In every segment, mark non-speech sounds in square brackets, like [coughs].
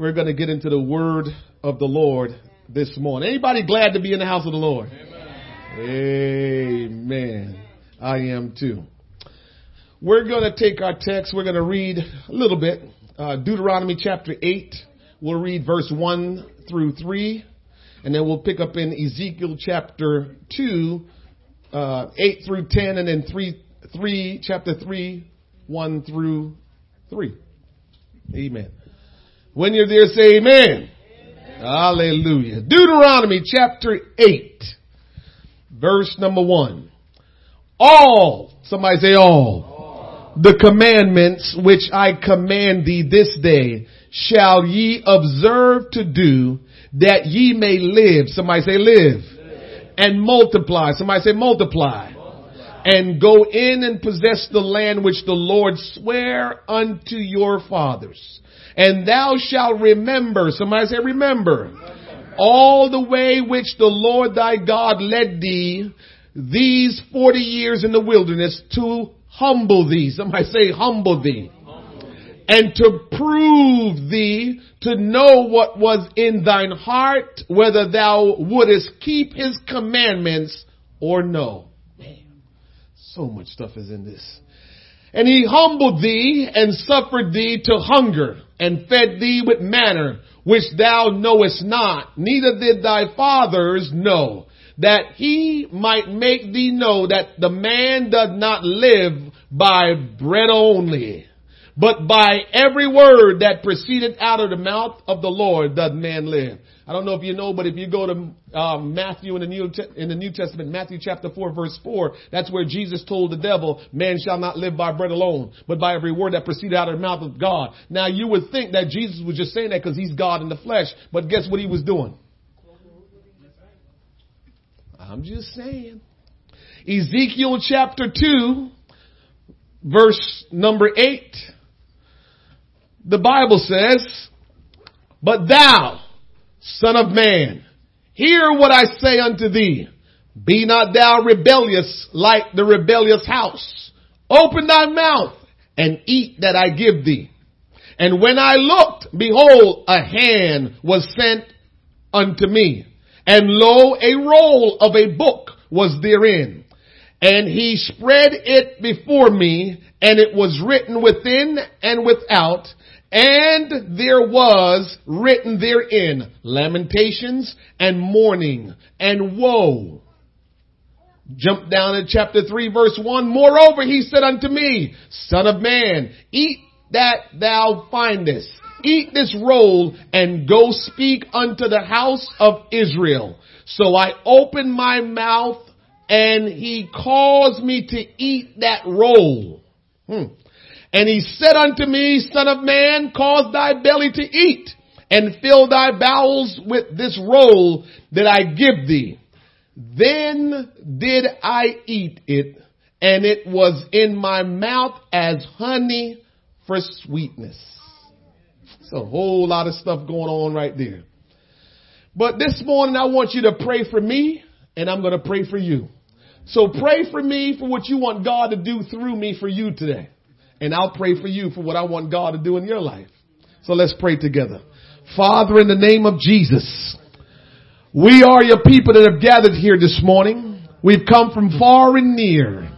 We're going to get into the word of the Lord this morning. Anybody glad to be in the house of the Lord? Amen. Amen. I am too. We're going to take our text. We're going to read a little bit. Uh, Deuteronomy chapter 8. We'll read verse 1 through 3. And then we'll pick up in Ezekiel chapter 2, uh, 8 through 10, and then 3, 3, chapter 3, 1 through 3. Amen. When you're there, say amen. amen. Hallelujah. Deuteronomy chapter 8, verse number 1. All, somebody say all, all. the commandments which I command thee this day shall ye observe to do that ye may live. Somebody say live. live. And multiply. Somebody say multiply. multiply. And go in and possess the land which the Lord sware unto your fathers and thou shalt remember, somebody say remember, all the way which the Lord thy God led thee these 40 years in the wilderness to humble thee. Somebody say humble thee. And to prove thee to know what was in thine heart, whether thou wouldest keep his commandments or no. Man, so much stuff is in this. And he humbled thee and suffered thee to hunger and fed thee with manna which thou knowest not, neither did thy fathers know, that he might make thee know that the man does not live by bread only, but by every word that proceeded out of the mouth of the Lord does man live. I don't know if you know, but if you go to um, Matthew in the New in the New Testament, Matthew chapter four, verse four, that's where Jesus told the devil, "Man shall not live by bread alone, but by every word that proceeded out of the mouth of God." Now you would think that Jesus was just saying that because he's God in the flesh, but guess what he was doing? I'm just saying. Ezekiel chapter two, verse number eight. The Bible says, "But thou." Son of man, hear what I say unto thee. Be not thou rebellious like the rebellious house. Open thy mouth and eat that I give thee. And when I looked, behold, a hand was sent unto me. And lo, a roll of a book was therein. And he spread it before me, and it was written within and without, and there was written therein lamentations and mourning and woe. Jump down to chapter 3 verse 1. Moreover, he said unto me, son of man, eat that thou findest. Eat this roll and go speak unto the house of Israel. So I opened my mouth and he caused me to eat that roll. Hmm. And he said unto me, son of man, cause thy belly to eat and fill thy bowels with this roll that I give thee. Then did I eat it and it was in my mouth as honey for sweetness. It's a whole lot of stuff going on right there. But this morning I want you to pray for me and I'm going to pray for you. So pray for me for what you want God to do through me for you today. And I'll pray for you for what I want God to do in your life. So let's pray together. Father, in the name of Jesus, we are your people that have gathered here this morning. We've come from far and near.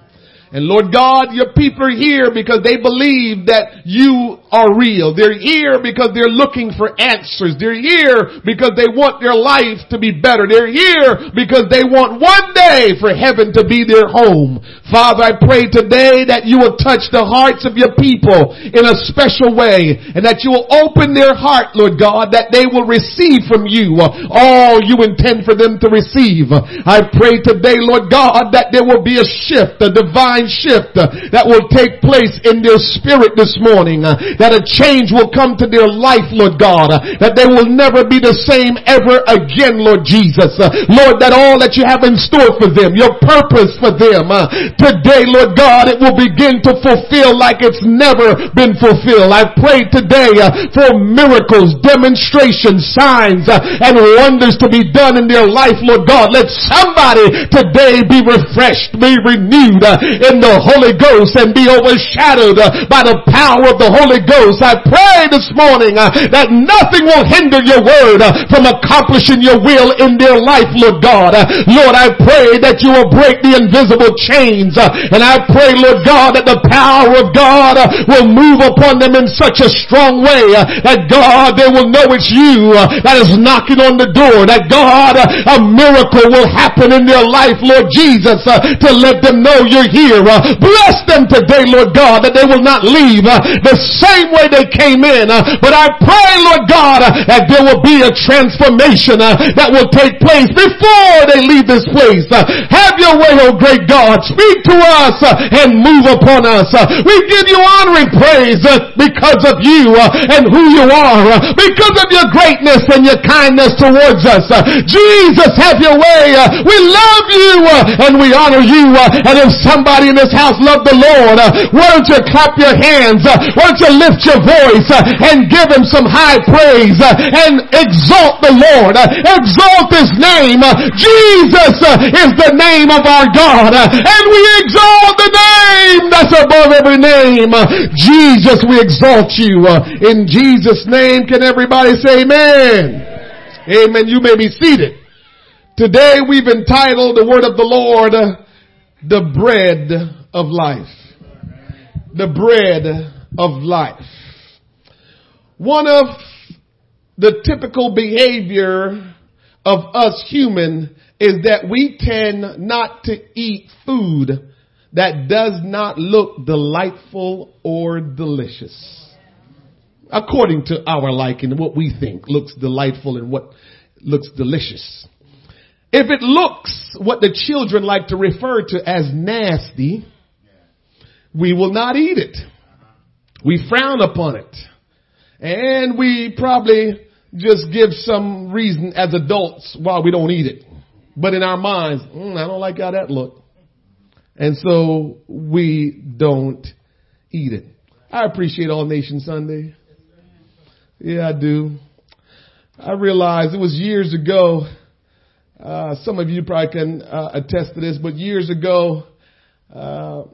And Lord God, your people are here because they believe that you are real. They're here because they're looking for answers. They're here because they want their life to be better. They're here because they want one day for heaven to be their home. Father, I pray today that you will touch the hearts of your people in a special way and that you will open their heart, Lord God, that they will receive from you all you intend for them to receive. I pray today, Lord God, that there will be a shift, a divine mind shift uh, that will take place in their spirit this morning. Uh, that a change will come to their life, Lord God. Uh, that they will never be the same ever again, Lord Jesus. Lord, that all that you have in store for them, your purpose for them, today, Lord God, it will begin to fulfill like it's never been fulfilled. I pray today for miracles, demonstrations, signs, and wonders to be done in their life, Lord God. Let somebody today be refreshed, be renewed in the Holy Ghost and be overshadowed by the power of the Holy Ghost. I pray this morning uh, that nothing will hinder your word uh, from accomplishing your will in their life, Lord God. Uh, Lord, I pray that you will break the invisible chains and I pray, Lord God, that the power of God will move upon them in such a strong way that God, they will know it's you that is knocking on the door, that God, a miracle will happen in their life, Lord Jesus, to let them know you're here. Bless them today, Lord God, that they will not leave uh, the same way they came in, uh, but I pray, Lord God, uh, that there will be a transformation that will take place before they leave this place. Have your way, oh great God. Speak to us and move upon us. We give you honor and praise because of you and who you are, because of your greatness and your kindness towards us. Jesus, have your way. We love you and we honor you. And if somebody in this house love the Lord, uh, why don't you clap your hands? Uh, why don't you lift your voice uh, and give him some high praise and exalt the Lord. Exalt his name. Jesus is the name of our God. And we exalt the name that's above every name. Jesus, we exalt you. In Jesus' name, can everybody say amen? Amen. You may be seated. Today we've entitled the word of the Lord, the bread of life. The bread of life. One of the typical behavior of us human is that we tend not to eat food that does not look delightful or delicious. According to our liking, what we think looks delightful and what looks delicious. If it looks what the children like to refer to as nasty, we will not eat it. We frown upon it. And we probably just give some reason as adults why we don't eat it. But in our minds, mm, I don't like how that looked. And so we don't eat it. I appreciate All Nation Sunday. Yeah, I do. I realized it was years ago. Uh, some of you probably can uh, attest to this, but years ago, uh,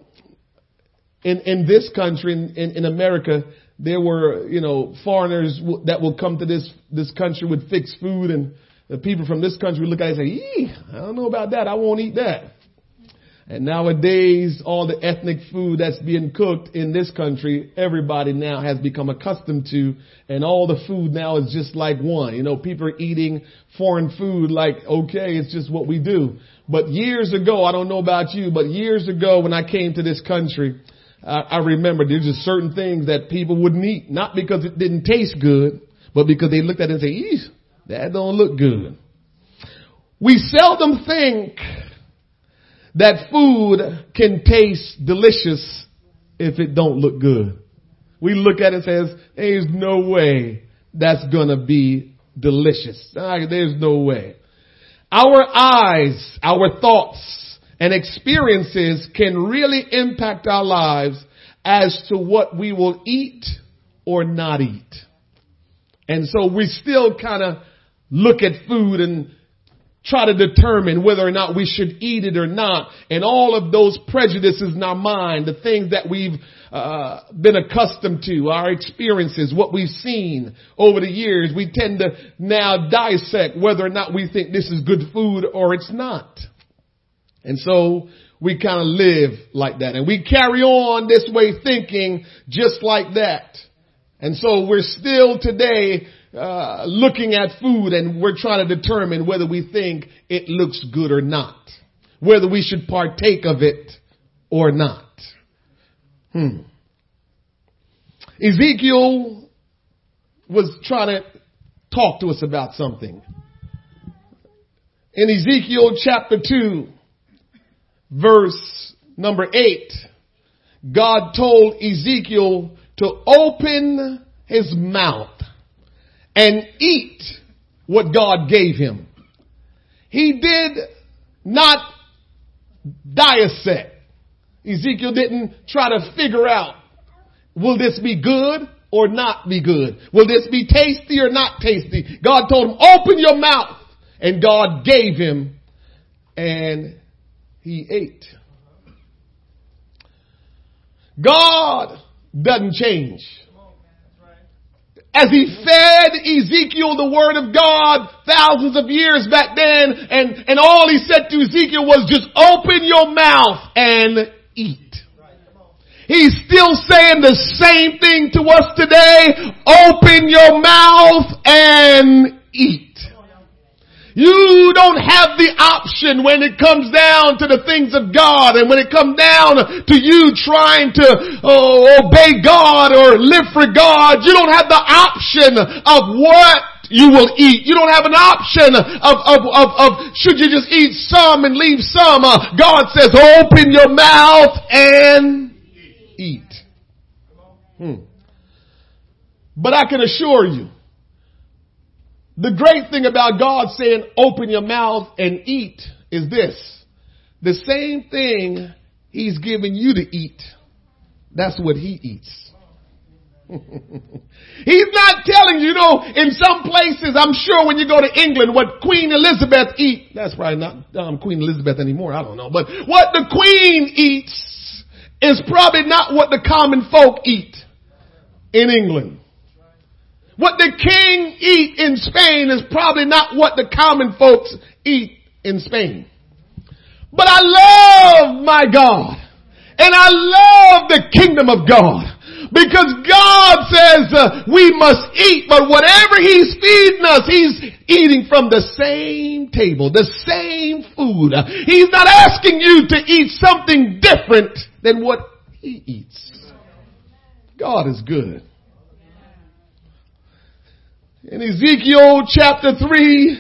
in in this country, in, in, in America, there were you know foreigners w- that will come to this this country with fixed food, and the people from this country would look at it and say, "Ee, I don't know about that. I won't eat that." And nowadays, all the ethnic food that's being cooked in this country, everybody now has become accustomed to, and all the food now is just like one. You know, people are eating foreign food like, okay, it's just what we do. But years ago, I don't know about you, but years ago when I came to this country, I, I remember there's just certain things that people wouldn't eat, not because it didn't taste good, but because they looked at it and say, Eesh, that don't look good. We seldom think that food can taste delicious if it don't look good. We look at it and says, there's no way that's gonna be delicious. There's no way. Our eyes, our thoughts, and experiences can really impact our lives as to what we will eat or not eat. And so we still kind of look at food and try to determine whether or not we should eat it or not. And all of those prejudices in our mind, the things that we've uh, been accustomed to, our experiences, what we've seen over the years, we tend to now dissect whether or not we think this is good food or it's not. And so we kind of live like that and we carry on this way thinking just like that. And so we're still today uh, looking at food and we're trying to determine whether we think it looks good or not, whether we should partake of it or not. Hmm. Ezekiel was trying to talk to us about something. In Ezekiel chapter 2, verse number 8, God told Ezekiel to open his mouth and eat what God gave him. He did not dissect. Ezekiel didn't try to figure out, will this be good or not be good? Will this be tasty or not tasty? God told him, open your mouth. And God gave him and he ate. God doesn't change. As he fed Ezekiel the word of God thousands of years back then, and, and all he said to Ezekiel was just open your mouth and eat. He's still saying the same thing to us today. Open your mouth and eat. You don't have the option when it comes down to the things of God and when it comes down to you trying to uh, obey God or live for God. You don't have the option of what you will eat. You don't have an option of, of, of, of should you just eat some and leave some. Uh, God says open your mouth and eat. Hmm. But I can assure you, the great thing about God saying open your mouth and eat is this. The same thing he's giving you to eat. That's what he eats. [laughs] he's not telling you, know, in some places, I'm sure when you go to England, what Queen Elizabeth eat, that's probably not um, Queen Elizabeth anymore, I don't know, but what the Queen eats is probably not what the common folk eat in England. What the king eat in Spain is probably not what the common folks eat in Spain. But I love my God. And I love the kingdom of God. Because God says uh, we must eat, but whatever He's feeding us, He's eating from the same table, the same food. He's not asking you to eat something different than what He eats. God is good. In Ezekiel chapter 3,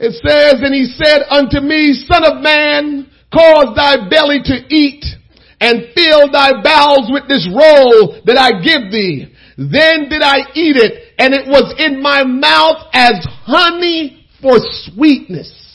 it says, And he said unto me, Son of man, cause thy belly to eat and fill thy bowels with this roll that I give thee. Then did I eat it and it was in my mouth as honey for sweetness.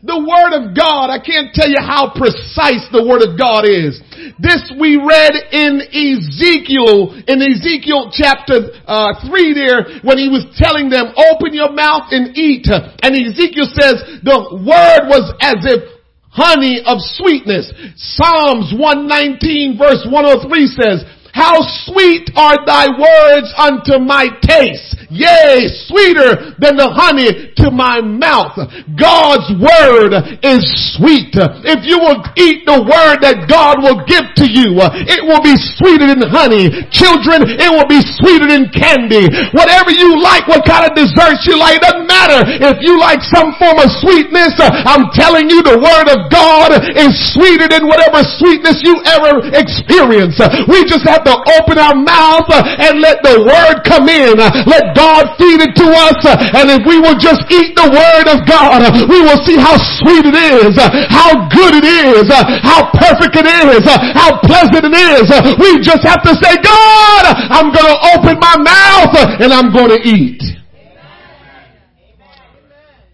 The Word of God, I can't tell you how precise the Word of God is. This we read in Ezekiel, in Ezekiel chapter uh, 3 there, when he was telling them, open your mouth and eat. And Ezekiel says, the Word was as if honey of sweetness. Psalms 119 verse 103 says, how sweet are thy words unto my taste. Yea, sweeter than the honey to my mouth. God's word is sweet. If you will eat the word that God will give to you, it will be sweeter than honey. Children, it will be sweeter than candy. Whatever you like, what kind of desserts you like, it doesn't matter. If you like some form of sweetness, I'm telling you the word of God is sweeter than whatever sweetness you ever experience. We just have to open our mouth uh, and let the word come in. Uh, let God feed it to us. Uh, and if we will just eat the word of God, we will see how sweet it is, how good it is, how perfect it is, how pleasant it is. We just have to say, God, I'm going to open my mouth and I'm going to eat.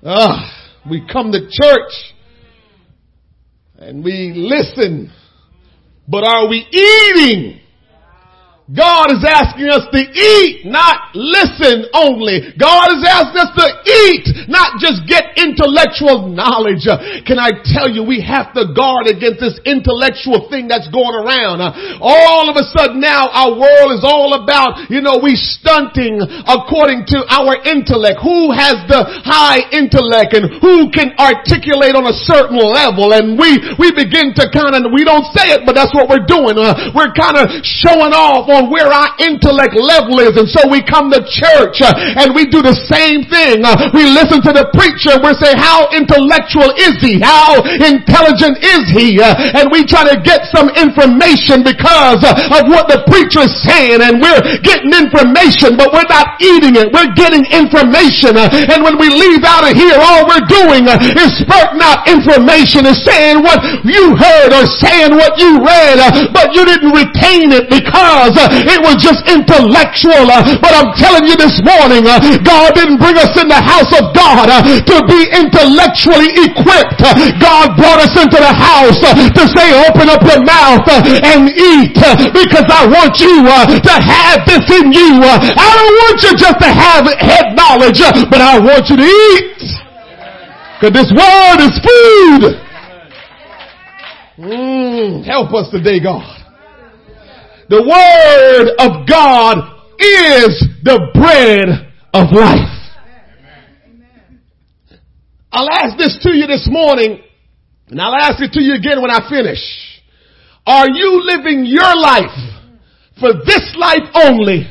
Ah, we come to church and we listen, but are we eating? God is asking us to eat, not listen only. God is asking us to eat, not just get intellectual knowledge. Can I tell you, we have to guard against this intellectual thing that's going around. All of a sudden now our world is all about, you know, we stunting according to our intellect. Who has the high intellect and who can articulate on a certain level? And we, we begin to kind of, we don't say it, but that's what we're doing. Uh, we're kind of showing off on where our intellect level is. And so we come to church uh, and we do the same thing. Uh, we listen to the preacher. We say, how intellectual is he? How intelligent is he? Uh, and we try to get some information because of what the preacher is saying. And we're getting information, but we're not eating it. We're getting information. And when we leave out of here, all we're doing is spurting out information, is saying what you heard or saying what you read, but you didn't retain it because it was just intellectual. Uh, but I'm telling you this morning, uh, God didn't bring us in the house of God uh, to be intellectually equipped. God brought us into the house to say, open up your mouth and eat because I want you to have this in you. I don't want you just to have head knowledge, but I want you to eat. Because this word is food. Mm, help us today, God. The word of God is the bread of life. I'll ask this to you this morning, and I'll ask it to you again when I finish. Are you living your life for this life only,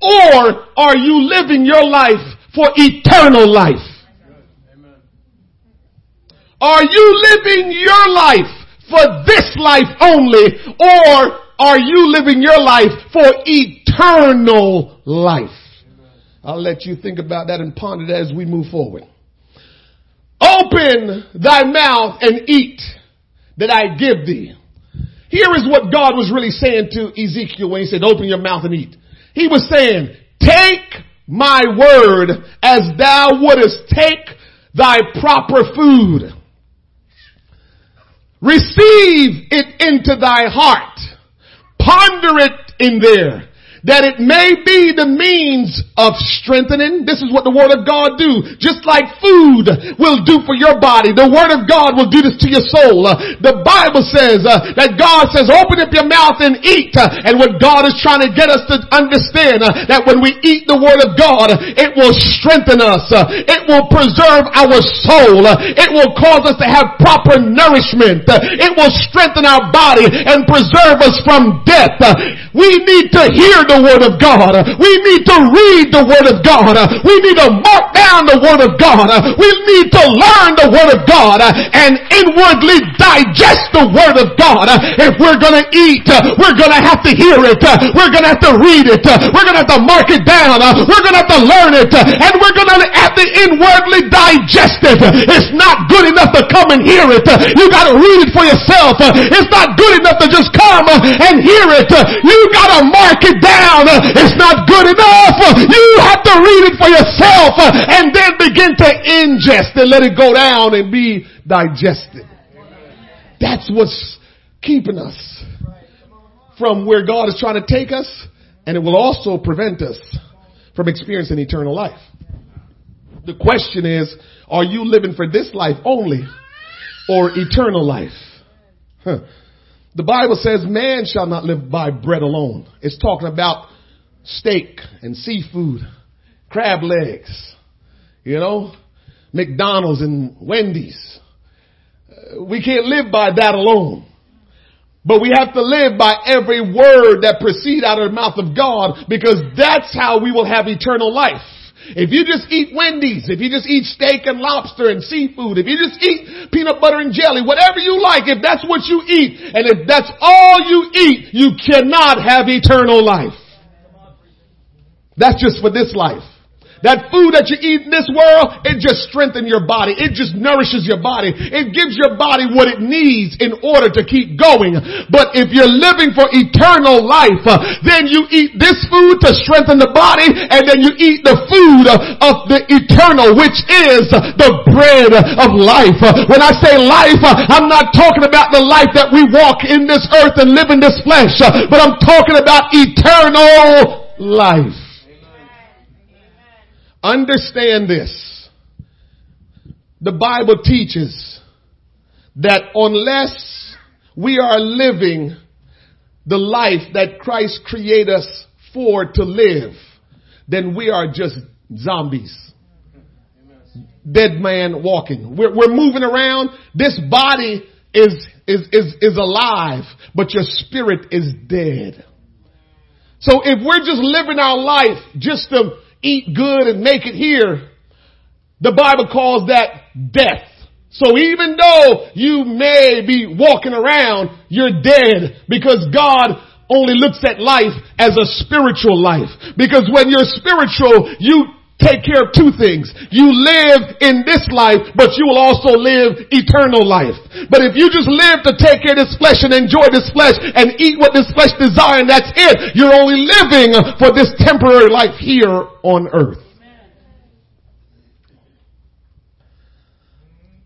or are you living your life for eternal life? Are you living your life for this life only, or are you living your life for eternal life? I'll let you think about that and ponder that as we move forward. Open thy mouth and eat that I give thee. Here is what God was really saying to Ezekiel when he said, open your mouth and eat. He was saying, take my word as thou wouldest take thy proper food. Receive it into thy heart. Ponder it in there that it may be the means of strengthening. This is what the Word of God do. Just like food will do for your body, the Word of God will do this to your soul. The Bible says uh, that God says, open up your mouth and eat. And what God is trying to get us to understand uh, that when we eat the Word of God, it will strengthen us. Uh, it will preserve our soul. Uh, it will cause us to have proper nourishment. it will strengthen our body and preserve us from death. we need to hear the the Word of God. We need to read the Word of God. We need to mark down the Word of God. We need to learn the Word of God and inwardly digest the Word of God. If we're gonna eat, we're gonna have to hear it. We're gonna have to read it. We're gonna have to mark it down. We're gonna have to learn it. And we're gonna have to inwardly digest it. It's not good enough to come and hear it. You gotta read it for yourself. It's not good enough to just come and hear it. You gotta mark it down down. It's not good enough. You have to read it for yourself and then begin to ingest and let it go down and be digested. That's what's keeping us from where God is trying to take us and it will also prevent us from experiencing eternal life. The question is, are you living for this life only or eternal life? Huh. The Bible says man shall not live by bread alone. It's talking about steak and seafood, crab legs, you know, McDonald's and Wendy's. Uh, we can't live by that alone. But we have to live by every word that proceed out of the mouth of God because that's how we will have eternal life. If you just eat Wendy's, if you just eat steak and lobster and seafood, if you just eat peanut butter and jelly, whatever you like, if that's what you eat, and if that's all you eat, you cannot have eternal life. That's just for this life. That food that you eat in this world, it just strengthens your body. It just nourishes your body. It gives your body what it needs in order to keep going. But if you're living for eternal life, uh, then you eat this food to strengthen the body and then you eat the food uh, of the eternal, which is the bread of life. When I say life, uh, I'm not talking about the life that we walk in this earth and live in this flesh, uh, but I'm talking about eternal life. Understand this. The Bible teaches that unless we are living the life that Christ created us for to live, then we are just zombies. Dead man walking. We're, we're moving around. This body is, is, is, is alive, but your spirit is dead. So if we're just living our life just to eat good and make it here, the Bible calls that death. So even though you may be walking around, you're dead because God only looks at life as a spiritual life. Because when you're spiritual, you take care of two things. You live in this life, but you will also live eternal life. But if you just live to take care of this flesh and enjoy this flesh and eat what this flesh desires and that's it, you're only living for this temporary life here on earth.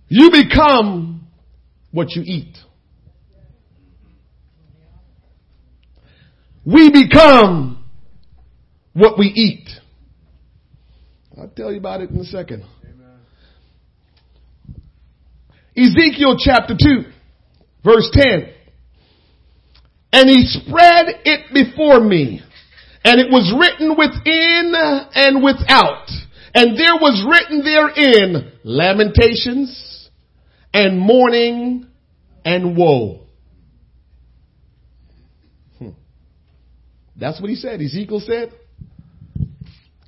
You become what you eat. We become what we eat. I'll tell you about it in a second. Amen. Ezekiel chapter 2, verse 10. And he spread it before me. And it was written within and without. And there was written therein lamentations and mourning and woe. Hmm. That's what he said. Ezekiel said.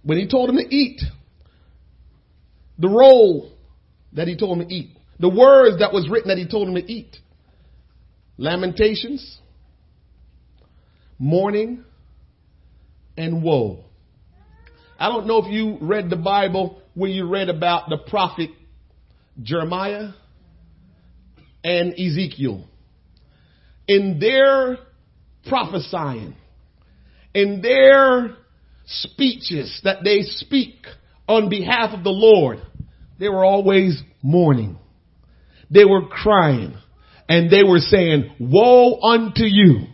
When he told him to eat, the roll that he told him to eat, the words that was written that he told him to eat, lamentations, mourning, and woe. I don't know if you read the Bible when you read about the prophet Jeremiah and Ezekiel. In their prophesying, in their speeches that they speak on behalf of the Lord, they were always mourning. They were crying and they were saying, woe unto you.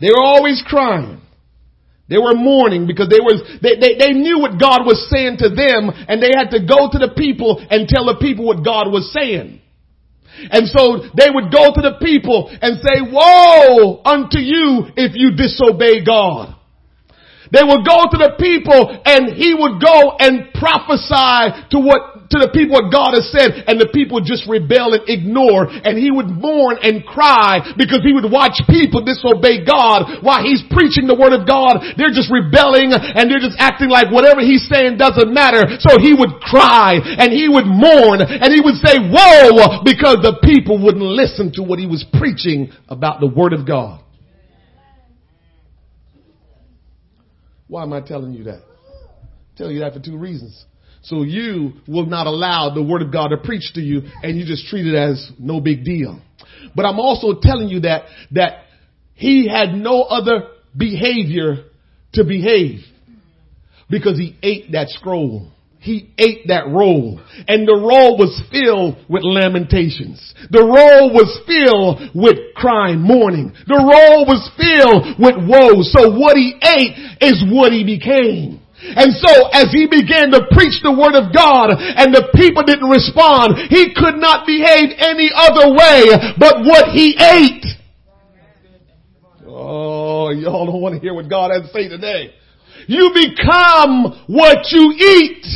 They were always crying. They were mourning because they was, they, they, they knew what God was saying to them and they had to go to the people and tell the people what God was saying. And so they would go to the people and say, woe unto you if you disobey God. They would go to the people and he would go and prophesy to what to the people what God has said and the people just rebel and ignore and he would mourn and cry because he would watch people disobey God while he's preaching the word of God. They're just rebelling and they're just acting like whatever he's saying doesn't matter. So he would cry and he would mourn and he would say, whoa, because the people wouldn't listen to what he was preaching about the word of God. Why am I telling you that? I tell you that for two reasons. So you will not allow the word of God to preach to you and you just treat it as no big deal. But I'm also telling you that, that he had no other behavior to behave because he ate that scroll. He ate that roll and the roll was filled with lamentations. The roll was filled with crying, mourning. The roll was filled with woe. So what he ate is what he became. And so as he began to preach the word of God and the people didn't respond, he could not behave any other way but what he ate. Oh, y'all don't want to hear what God has to say today. You become what you eat.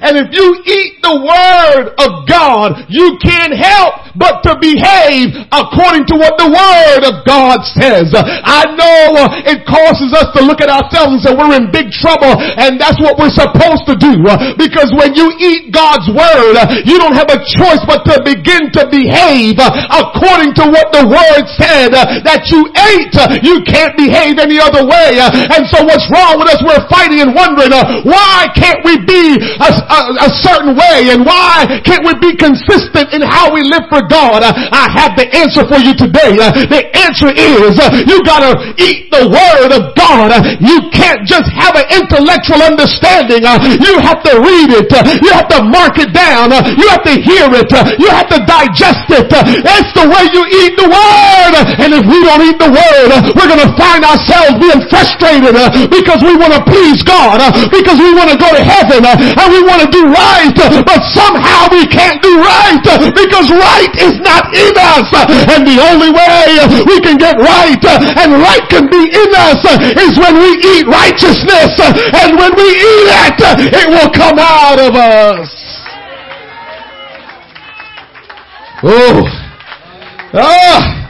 And if you eat the word of God, you can't help but to behave according to what the word of God says. I know it causes us to look at ourselves and say we're in big trouble and that's what we're supposed to do. Because when you eat God's word, you don't have a choice but to begin to behave according to what the word said that you ate. You can't behave any other way. And so what's wrong with us? We're fighting and wondering, why can't we be a a, a certain way and why can't we be consistent in how we live for God? Uh, I have the answer for you today. Uh, the answer is uh, you gotta eat the word of God. You can't just have an intellectual understanding. You have to read it. You have to mark it down. You have to hear it. You have to digest it. That's the way you eat the word. And if we don't eat the word, we're gonna find ourselves being frustrated because we want to please God, because we want to go to heaven, and we want want to do right, but somehow we can't do right because right is not in us. And the only way we can get right and right can be in us is when we eat righteousness. And when we eat it, it will come out of us. Oh. Ah.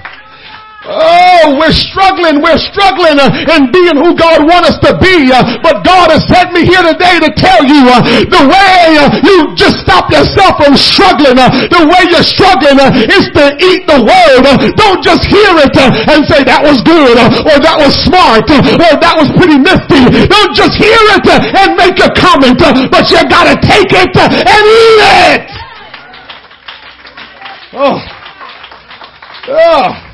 Oh, we're struggling. We're struggling uh, in being who God wants us to be. Uh, but God has sent me here today to tell you uh, the way uh, you just stop yourself from struggling. Uh, the way you're struggling uh, is to eat the word. don't just hear it and say that was good or that was smart or that was pretty nifty. Don't just hear it and make a comment, but you gotta take it and eat it. Oh. Oh.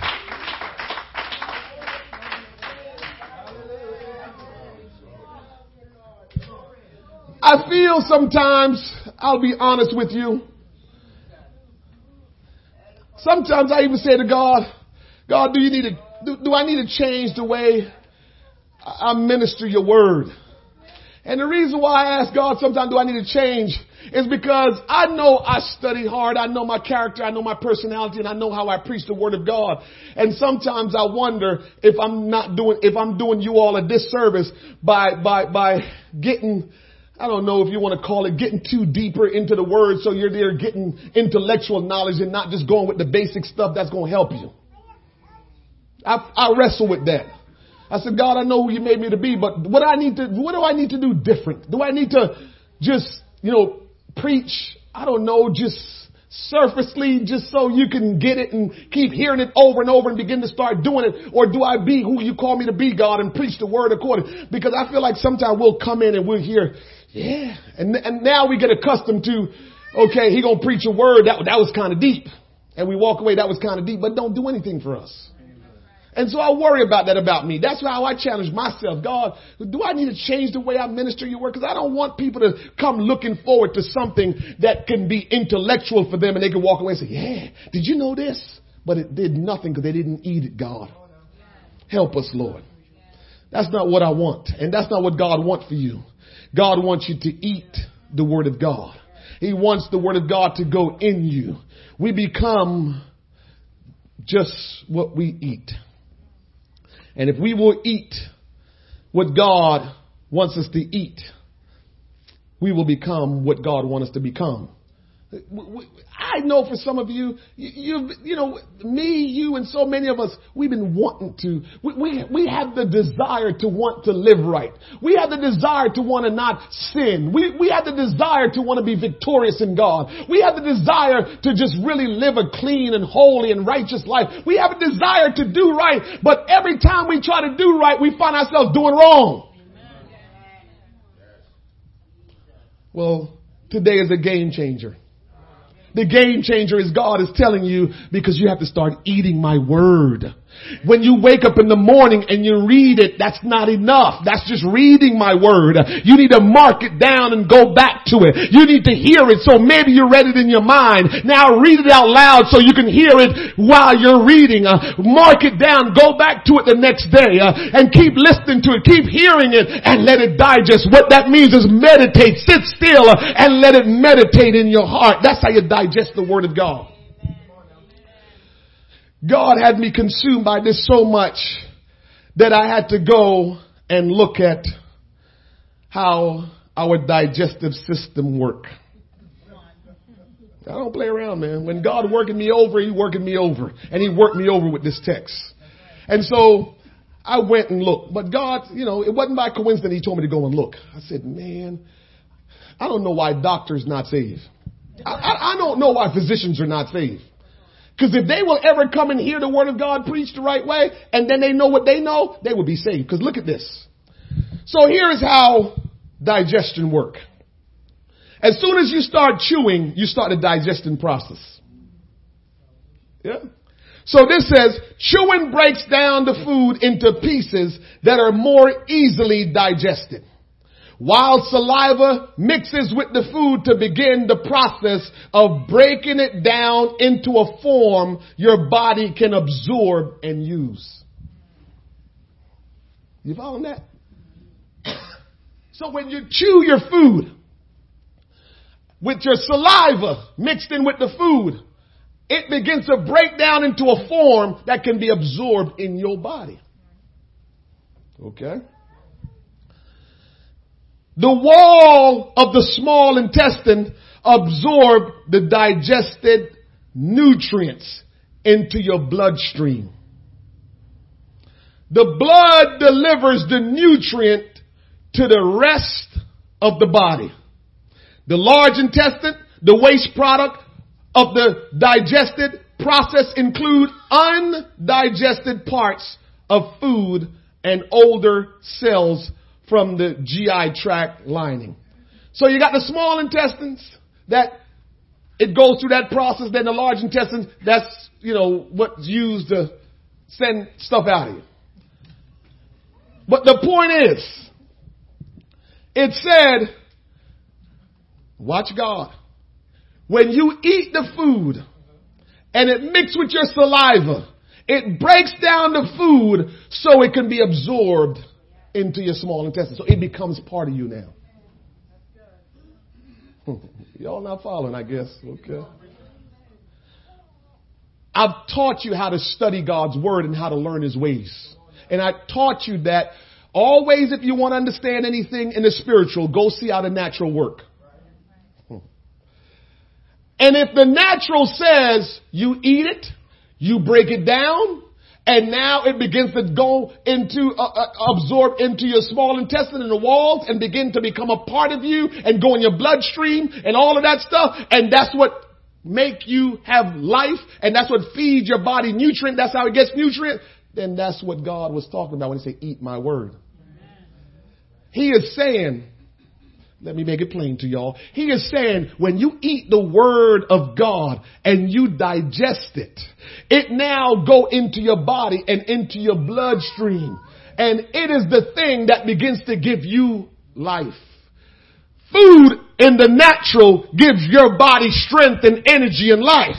I feel sometimes, I'll be honest with you. Sometimes I even say to God, God, do you need to, do, do I need to change the way I minister your word? And the reason why I ask God sometimes do I need to change is because I know I study hard. I know my character. I know my personality and I know how I preach the word of God. And sometimes I wonder if I'm not doing, if I'm doing you all a disservice by, by, by getting, I don't know if you want to call it getting too deeper into the word so you're there getting intellectual knowledge and not just going with the basic stuff that's going to help you. I, I wrestle with that. I said, God, I know who you made me to be, but what I need to, what do I need to do different? Do I need to just, you know, preach? I don't know, just surfacely, just so you can get it and keep hearing it over and over and begin to start doing it? Or do I be who you call me to be, God, and preach the word according? Because I feel like sometimes we'll come in and we'll hear, yeah, and, and now we get accustomed to, okay, he gonna preach a word, that, that was kind of deep. And we walk away, that was kind of deep, but don't do anything for us. And so I worry about that about me. That's how I challenge myself. God, do I need to change the way I minister your word? Because I don't want people to come looking forward to something that can be intellectual for them and they can walk away and say, yeah, did you know this? But it did nothing because they didn't eat it, God. Help us, Lord. That's not what I want. And that's not what God wants for you. God wants you to eat the word of God. He wants the word of God to go in you. We become just what we eat. And if we will eat what God wants us to eat, we will become what God wants us to become. I know for some of you, you, you know, me, you, and so many of us, we've been wanting to, we, we, we have the desire to want to live right. We have the desire to want to not sin. We, we have the desire to want to be victorious in God. We have the desire to just really live a clean and holy and righteous life. We have a desire to do right, but every time we try to do right, we find ourselves doing wrong. Well, today is a game changer. The game changer is God is telling you because you have to start eating my word. When you wake up in the morning and you read it, that's not enough. That's just reading my word. You need to mark it down and go back to it. You need to hear it so maybe you read it in your mind. Now read it out loud so you can hear it while you're reading. Uh, mark it down, go back to it the next day uh, and keep listening to it, keep hearing it and let it digest. What that means is meditate, sit still uh, and let it meditate in your heart. That's how you digest the word of God. God had me consumed by this so much that I had to go and look at how our digestive system work. I don't play around, man. When God working me over, He working me over. And He worked me over with this text. And so I went and looked. But God, you know, it wasn't by coincidence He told me to go and look. I said, man, I don't know why doctors not saved. I, I, I don't know why physicians are not saved. Because if they will ever come and hear the word of God preached the right way, and then they know what they know, they will be saved. Because look at this. So here's how digestion work. As soon as you start chewing, you start the digestion process. Yeah. So this says, chewing breaks down the food into pieces that are more easily digested while saliva mixes with the food to begin the process of breaking it down into a form your body can absorb and use. You following that? [coughs] So when you chew your food with your saliva mixed in with the food, it begins to break down into a form that can be absorbed in your body. Okay? The wall of the small intestine absorb the digested nutrients into your bloodstream. The blood delivers the nutrient to the rest of the body. The large intestine, the waste product of the digested process include undigested parts of food and older cells from the GI tract lining. So you got the small intestines that it goes through that process. Then the large intestines, that's, you know, what's used to send stuff out of you. But the point is, it said, watch God. When you eat the food and it mixes with your saliva, it breaks down the food so it can be absorbed into your small intestine. So it becomes part of you now. [laughs] Y'all not following, I guess. Okay. I've taught you how to study God's word and how to learn his ways. And I taught you that always if you want to understand anything in the spiritual, go see how the natural work. And if the natural says you eat it, you break it down, and now it begins to go into, uh, uh, absorb into your small intestine and the walls and begin to become a part of you and go in your bloodstream and all of that stuff. And that's what make you have life and that's what feeds your body nutrient. That's how it gets nutrient. Then that's what God was talking about when he said, eat my word. He is saying, let me make it plain to y'all. He is saying when you eat the word of God and you digest it, it now go into your body and into your bloodstream. And it is the thing that begins to give you life. Food in the natural gives your body strength and energy and life.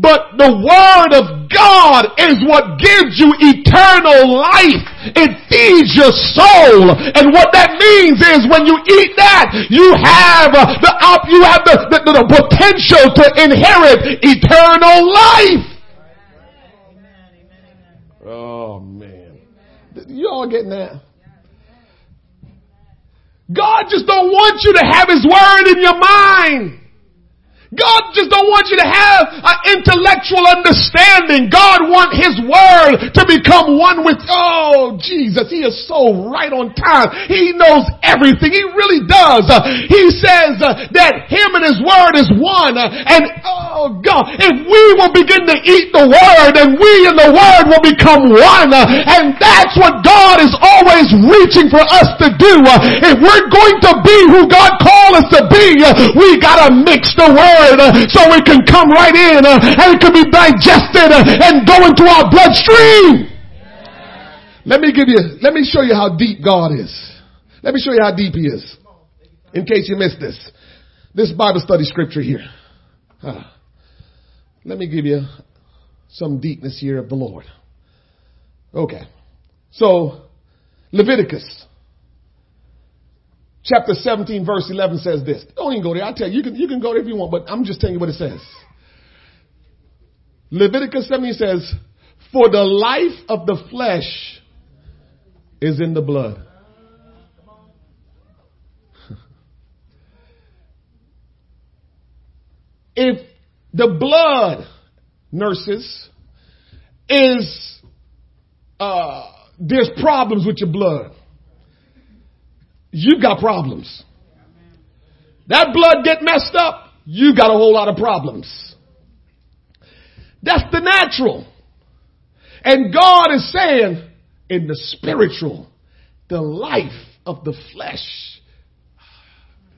But the word of God is what gives you eternal life. It feeds your soul. And what that means is when you eat that, you have uh, the op, you have the, the, the potential to inherit eternal life. Oh man. You all getting that? God just don't want you to have His Word in your mind. God just don't want you to have an intellectual understanding. God wants His Word to become one with, oh Jesus, He is so right on time. He knows everything. He really does. He says uh, that Him and His Word is one. And oh God, if we will begin to eat the Word and we and the Word will become one. And that's what God is always reaching for us to do. If we're going to be who God called us to be, we gotta mix the Word word uh, so it can come right in uh, and it can be digested uh, and go into our bloodstream. Let me give you, let me show you how deep God is. Let me show you how deep He is. In case you missed this. This Bible study scripture here. Let me give you some deepness here of the Lord. Okay. So, Leviticus chapter 17 verse 11 says this. Don't even go there. I'll tell you, you can, you can go there if you want, but I'm just telling you what it says. Leviticus 17 says, for the life of the flesh is in the blood. [laughs] if the blood nurses is, uh, there's problems with your blood you've got problems. That blood get messed up, you got a whole lot of problems. That's the natural. And God is saying in the spiritual, the life of the flesh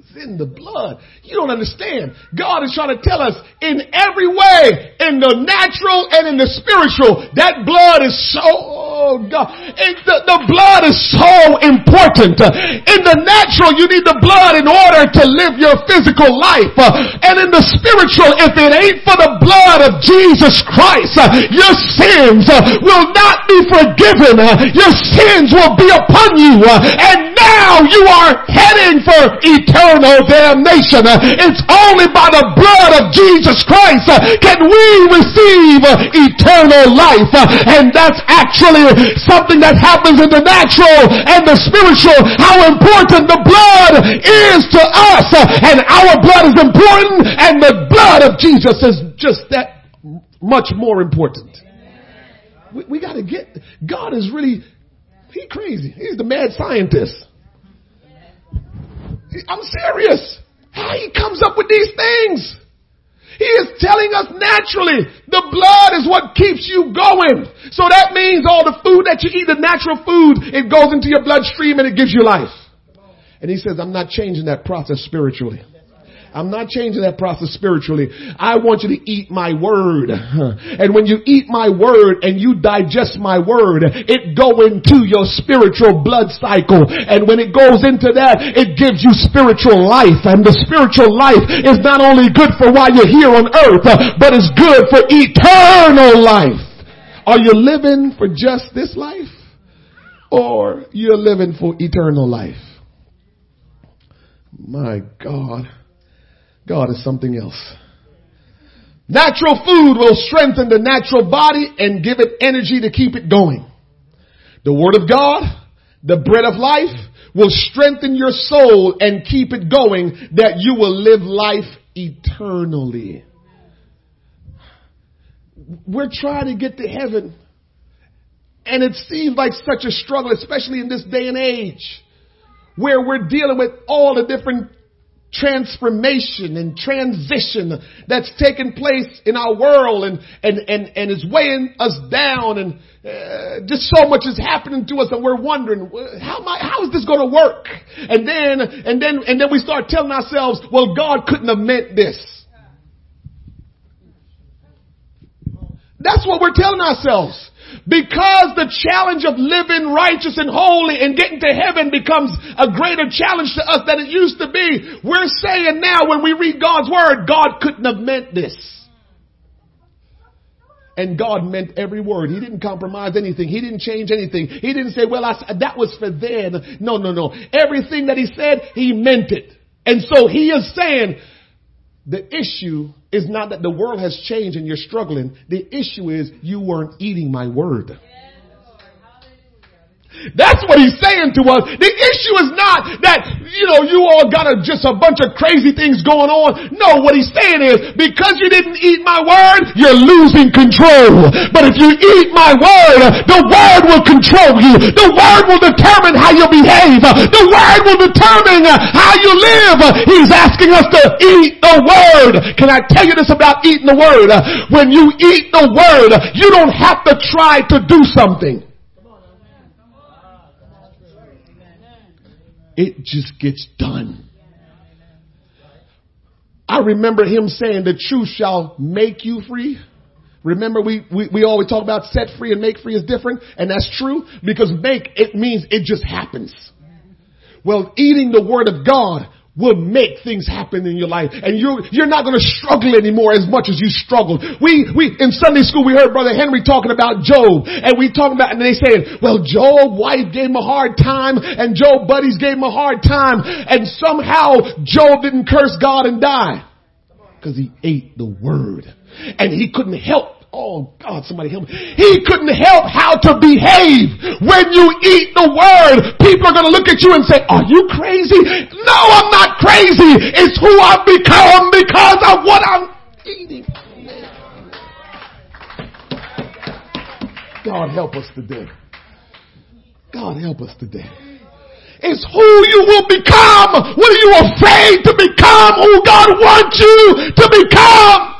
is in the blood. You don't understand. God is trying to tell us in every way, in the natural and in the spiritual, that blood is so, oh God, the, the blood is so important. In the natural, you need the blood in order to live your physical life. And in the spiritual, if it ain't for the blood of Jesus Christ, your sins will not be forgiven. Your sins will be upon you. And now you are heading for eternal damnation. It's only by the blood of Jesus Christ can we receive eternal life. And that's actually something that happens in the natural and the spiritual. How important the blood is to us. And our blood is important and the blood of Jesus is just that much more important. We, we gotta get, God is really, he crazy. He's the mad scientist. I'm serious. How he comes up with these things. He is telling us naturally the blood is what keeps you going. So that means all the food that you eat, the natural food, it goes into your bloodstream and it gives you life. And he says, I'm not changing that process spiritually. I'm not changing that process spiritually. I want you to eat my word. And when you eat my word and you digest my word, it go into your spiritual blood cycle. And when it goes into that, it gives you spiritual life. And the spiritual life is not only good for while you're here on earth, but it's good for eternal life. Are you living for just this life? or you're living for eternal life. My God. God is something else. Natural food will strengthen the natural body and give it energy to keep it going. The Word of God, the bread of life, will strengthen your soul and keep it going that you will live life eternally. We're trying to get to heaven and it seems like such a struggle, especially in this day and age where we're dealing with all the different transformation and transition that's taking place in our world and, and, and, and is weighing us down and uh, just so much is happening to us and we're wondering, how am I, how is this going to work? And then, and then, and then we start telling ourselves, well, God couldn't have meant this. That's what we're telling ourselves. Because the challenge of living righteous and holy and getting to heaven becomes a greater challenge to us than it used to be. We're saying now when we read God's word, God couldn't have meant this. And God meant every word. He didn't compromise anything. He didn't change anything. He didn't say, well, I, that was for then. No, no, no. Everything that he said, he meant it. And so he is saying, the issue is not that the world has changed and you're struggling. The issue is you weren't eating my word. That's what he's saying to us. The issue is not that, you know, you all got a, just a bunch of crazy things going on. No, what he's saying is, because you didn't eat my word, you're losing control. But if you eat my word, the word will control you. The word will determine how you behave. The word will determine how you live. He's asking us to eat the word. Can I tell you this about eating the word? When you eat the word, you don't have to try to do something. It just gets done. I remember him saying the truth shall make you free. Remember we, we, we always talk about set free and make free is different and that's true because make it means it just happens. Well, eating the word of God will make things happen in your life. And you're, you're not going to struggle anymore as much as you struggled. We, we, in Sunday school, we heard Brother Henry talking about Job and we talking about, and they said, well, Job wife gave him a hard time and Job buddies gave him a hard time and somehow Job didn't curse God and die because he ate the word and he couldn't help Oh God, somebody help me. He couldn't help how to behave. When you eat the word, people are going to look at you and say, are you crazy? No, I'm not crazy. It's who I've become because of what I'm eating. God help us today. God help us today. It's who you will become. What are you afraid to become? Who God wants you to become?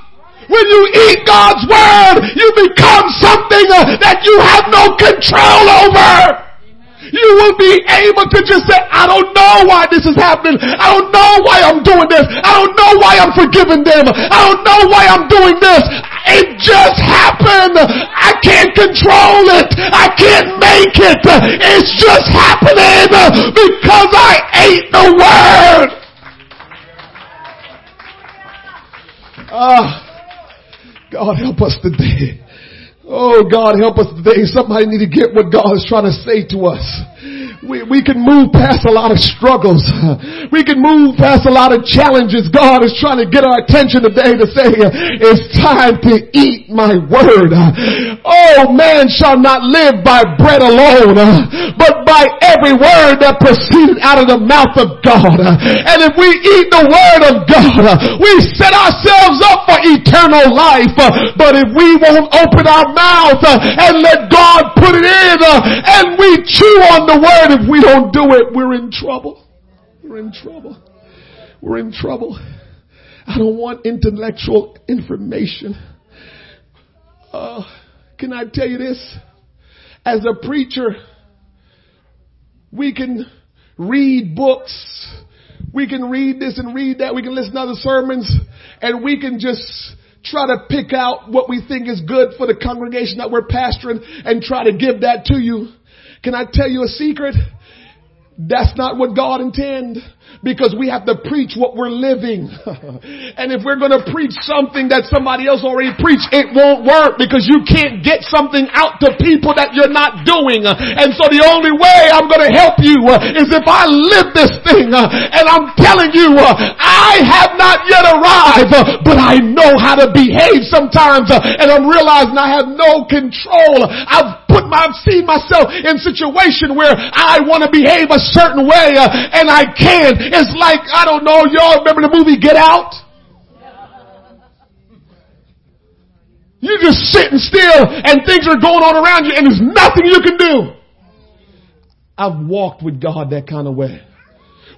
When you eat God's word, you become something that you have no control over. You will be able to just say, I don't know why this is happening. I don't know why I'm doing this. I don't know why I'm forgiving them. I don't know why I'm doing this. It just happened. I can't control it. I can't make it. It's just happening because I ate the word. Ah. God help us today. Oh God help us today. Somebody need to get what God is trying to say to us. We, we can move past a lot of struggles. We can move past a lot of challenges. God is trying to get our attention today to say, it's time to eat my word. Oh, man shall not live by bread alone, but by every word that proceeded out of the mouth of God. And if we eat the word of God, we set ourselves up for eternal life. But if we won't open our mouth and let God put it in and we chew on the word if we don't do it, we're in trouble. We're in trouble. We're in trouble. I don't want intellectual information. Uh, can I tell you this? As a preacher, we can read books. We can read this and read that. We can listen to other sermons and we can just try to pick out what we think is good for the congregation that we're pastoring and try to give that to you. Can I tell you a secret? That's not what God intended because we have to preach what we're living. [laughs] and if we're going to preach something that somebody else already preached, it won't work because you can't get something out to people that you're not doing. And so the only way I'm going to help you uh, is if I live this thing. Uh, and I'm telling you, uh, I have not yet arrived, but I know how to behave sometimes and I'm realizing I have no control. I've put my, seen myself in situation where I want to behave a certain way uh, and I can't it's like, I don't know, y'all remember the movie Get Out? You're just sitting still and things are going on around you and there's nothing you can do. I've walked with God that kind of way.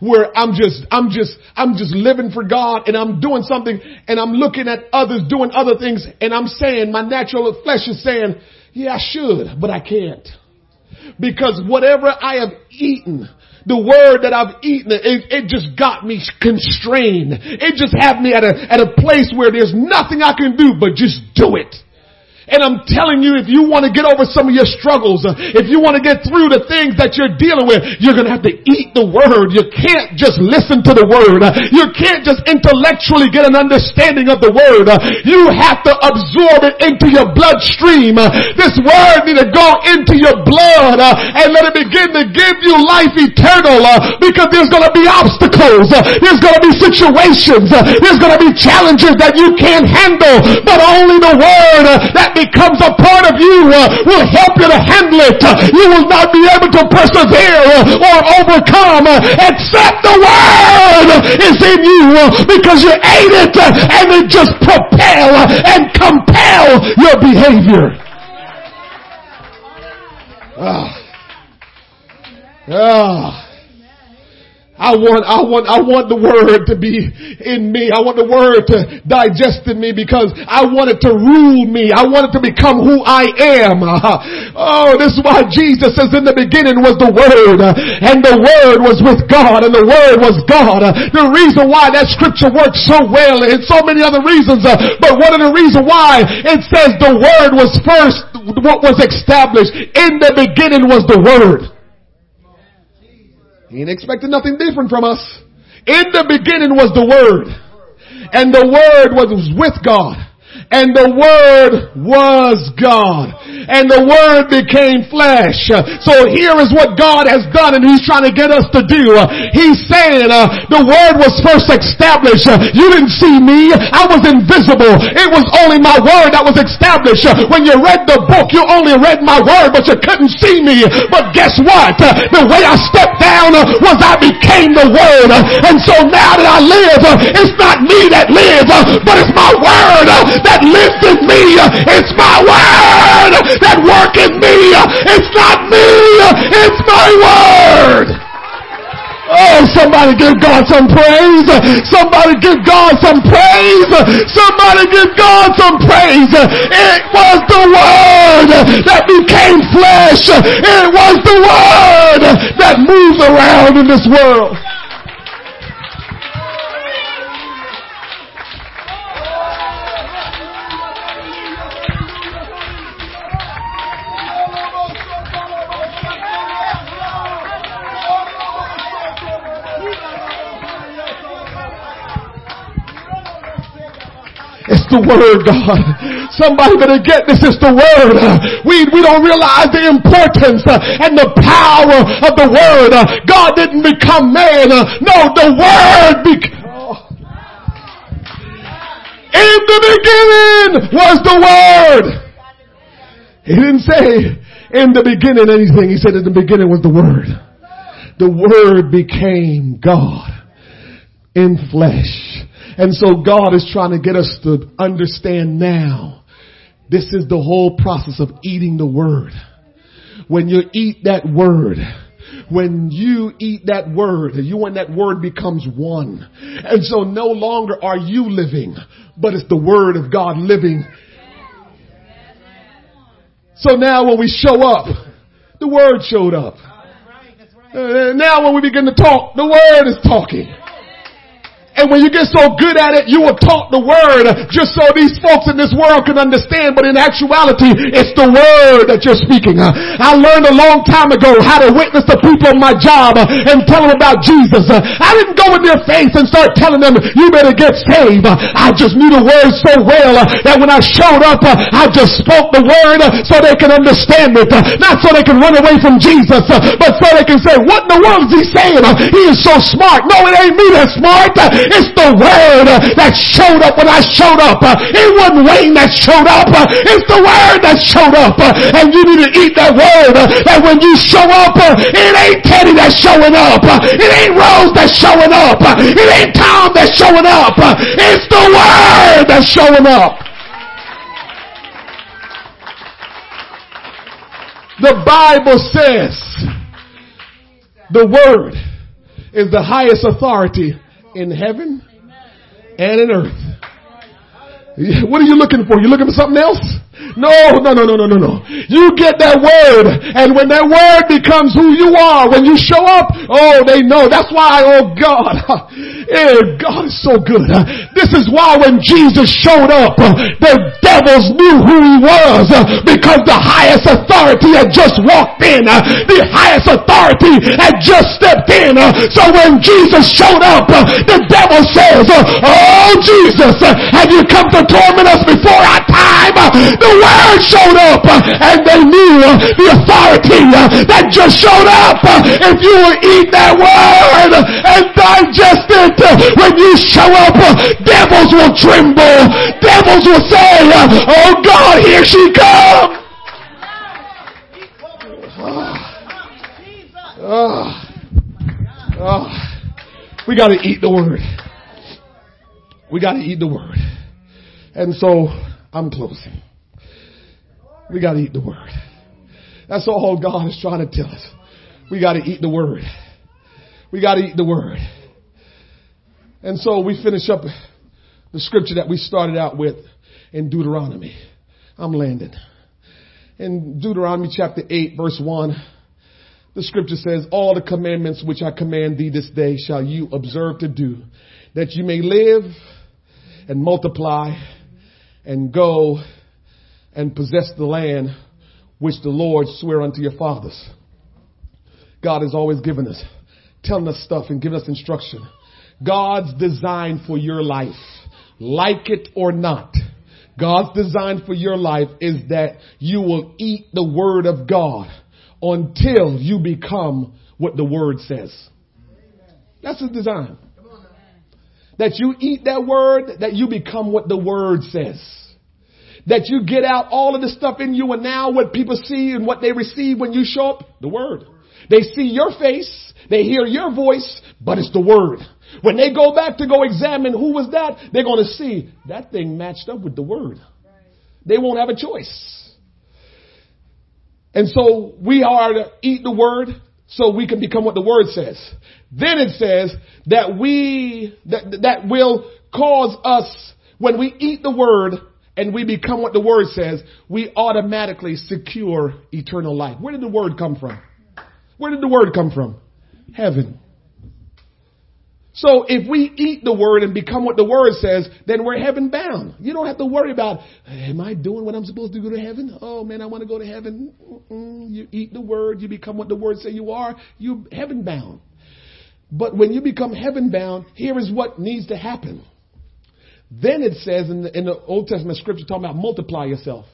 Where I'm just, I'm just, I'm just living for God and I'm doing something and I'm looking at others doing other things and I'm saying, my natural flesh is saying, yeah, I should, but I can't. Because whatever I have eaten, the word that I've eaten, it, it just got me constrained. It just had me at a, at a place where there's nothing I can do but just do it. And I'm telling you, if you want to get over some of your struggles, uh, if you want to get through the things that you're dealing with, you're going to have to eat the word. You can't just listen to the word. Uh, you can't just intellectually get an understanding of the word. Uh, you have to absorb it into your bloodstream. This word need to go into your blood and let it begin to give you life eternal because there's going to be obstacles. There's going to be situations. There's going to be challenges that you can't handle, but only the word that becomes a part of you uh, will help you to handle it. You will not be able to persevere uh, or overcome uh, except the word is in you because you ate it and it just propel and compel your behavior. Ah. Ah. I want, I want, I want the word to be in me. I want the word to digest in me because I want it to rule me. I want it to become who I am. [laughs] Oh, this is why Jesus says in the beginning was the word and the word was with God and the word was God. The reason why that scripture works so well and so many other reasons, uh, but one of the reasons why it says the word was first what was established. In the beginning was the word. He ain't expecting nothing different from us. In the beginning was the Word. And the Word was with God and the Word was God. And the Word became flesh. So here is what God has done and He's trying to get us to do. He's saying, uh, the Word was first established. You didn't see me. I was invisible. It was only my Word that was established. When you read the book, you only read my Word, but you couldn't see me. But guess what? The way I stepped down was I became the Word. And so now that I live, it's not me that lives, but it's my Word that lives me. It's my word that work in me. It's not me. It's my word. Oh, somebody give God some praise. Somebody give God some praise. Somebody give God some praise. It was the word that became flesh. It was the word that moves around in this world. It's the word, God. Somebody better get this. It's the word. We, we don't realize the importance and the power of the word. God didn't become man. No, the word became. In the beginning was the word. He didn't say in the beginning anything. He said in the beginning was the word. The word became God in flesh. And so God is trying to get us to understand now. This is the whole process of eating the word. When you eat that word, when you eat that word, you and that word becomes one. And so no longer are you living, but it's the word of God living. So now when we show up, the word showed up. Uh, now when we begin to talk, the word is talking. And when you get so good at it, you will talk the word just so these folks in this world can understand. But in actuality, it's the word that you're speaking. I learned a long time ago how to witness the people on my job and tell them about Jesus. I didn't go in their face and start telling them, you better get saved. I just knew the word so well that when I showed up, I just spoke the word so they can understand it. Not so they can run away from Jesus, but so they can say, what in the world is he saying? He is so smart. No, it ain't me that's smart. It's the word that showed up when I showed up. It wasn't Wayne that showed up. It's the word that showed up. And you need to eat that word that when you show up, it ain't Teddy that's showing up. It ain't Rose that's showing up. It ain't Tom that's showing up. It's the word that's showing up. The Bible says the word is the highest authority in heaven and in earth. What are you looking for? You looking for something else? No, no, no, no, no, no, no. You get that word, and when that word becomes who you are, when you show up, oh, they know. That's why, oh God, yeah, [laughs] God is so good. This is why when Jesus showed up, the devils knew who he was, because the highest authority had just walked in. The highest authority had just stepped in. So when Jesus showed up, the devil says, oh Jesus, have you come to torment us before our time? The word showed up uh, and they knew uh, the authority uh, that just showed up. If you will eat that word and digest it, when you show up, devils will tremble. Devils will say, oh God, here she comes. Oh, oh, oh, oh. we got to eat the word. We got to eat the word. And so I'm closing. We got to eat the word. That's all God is trying to tell us. We got to eat the word. We got to eat the word. And so we finish up the scripture that we started out with in Deuteronomy. I'm landing. In Deuteronomy chapter 8 verse 1, the scripture says, all the commandments which I command thee this day shall you observe to do, that you may live and multiply and go and possess the land which the Lord sware unto your fathers. God has always given us, telling us stuff and giving us instruction. God's design for your life, like it or not, God's design for your life is that you will eat the word of God until you become what the word says. That's his design. That you eat that word, that you become what the word says. That you get out all of the stuff in you and now what people see and what they receive when you show up, the word. They see your face, they hear your voice, but it's the word. When they go back to go examine who was that, they're going to see that thing matched up with the word. They won't have a choice. And so we are to eat the word so we can become what the word says. Then it says that we, that, that will cause us, when we eat the word and we become what the word says, we automatically secure eternal life. Where did the word come from? Where did the word come from? Heaven. So if we eat the word and become what the word says, then we're heaven bound. You don't have to worry about, am I doing what I'm supposed to go to heaven? Oh man, I want to go to heaven. Mm-mm. You eat the word, you become what the word say you are, you're heaven bound. But when you become heaven bound, here is what needs to happen. Then it says in the, in the Old Testament scripture talking about multiply yourself.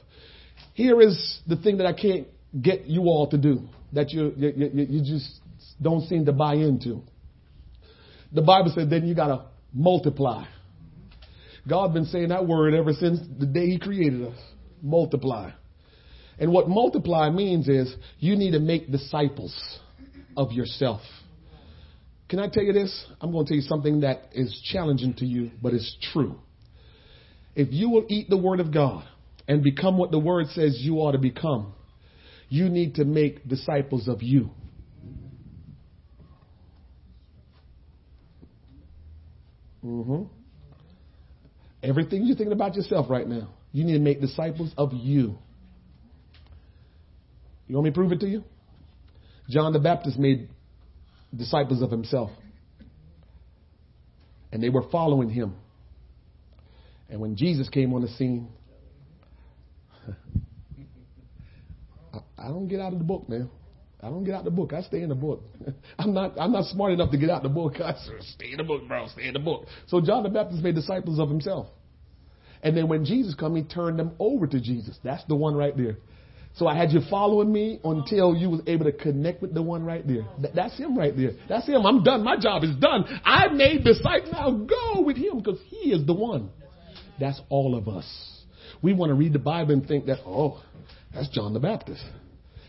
Here is the thing that I can't get you all to do that you, you, you, you just don't seem to buy into. The Bible said then you gotta multiply. God's been saying that word ever since the day He created us. Multiply. And what multiply means is you need to make disciples of yourself. Can I tell you this? I'm going to tell you something that is challenging to you, but it's true. If you will eat the Word of God and become what the Word says you ought to become, you need to make disciples of you. Mm-hmm. Everything you're thinking about yourself right now, you need to make disciples of you. You want me to prove it to you? John the Baptist made disciples of himself. And they were following him. And when Jesus came on the scene, [laughs] I, I don't get out of the book, man. I don't get out the book. I stay in the book. [laughs] I'm not. I'm not smart enough to get out the book. [laughs] I stay in the book, bro. Stay in the book. So John the Baptist made disciples of himself, and then when Jesus come, he turned them over to Jesus. That's the one right there. So I had you following me until you was able to connect with the one right there. that's him right there. That's him. I'm done. My job is done. I made disciples. Now go with him because he is the one. That's all of us. We want to read the Bible and think that, oh, that's John the Baptist.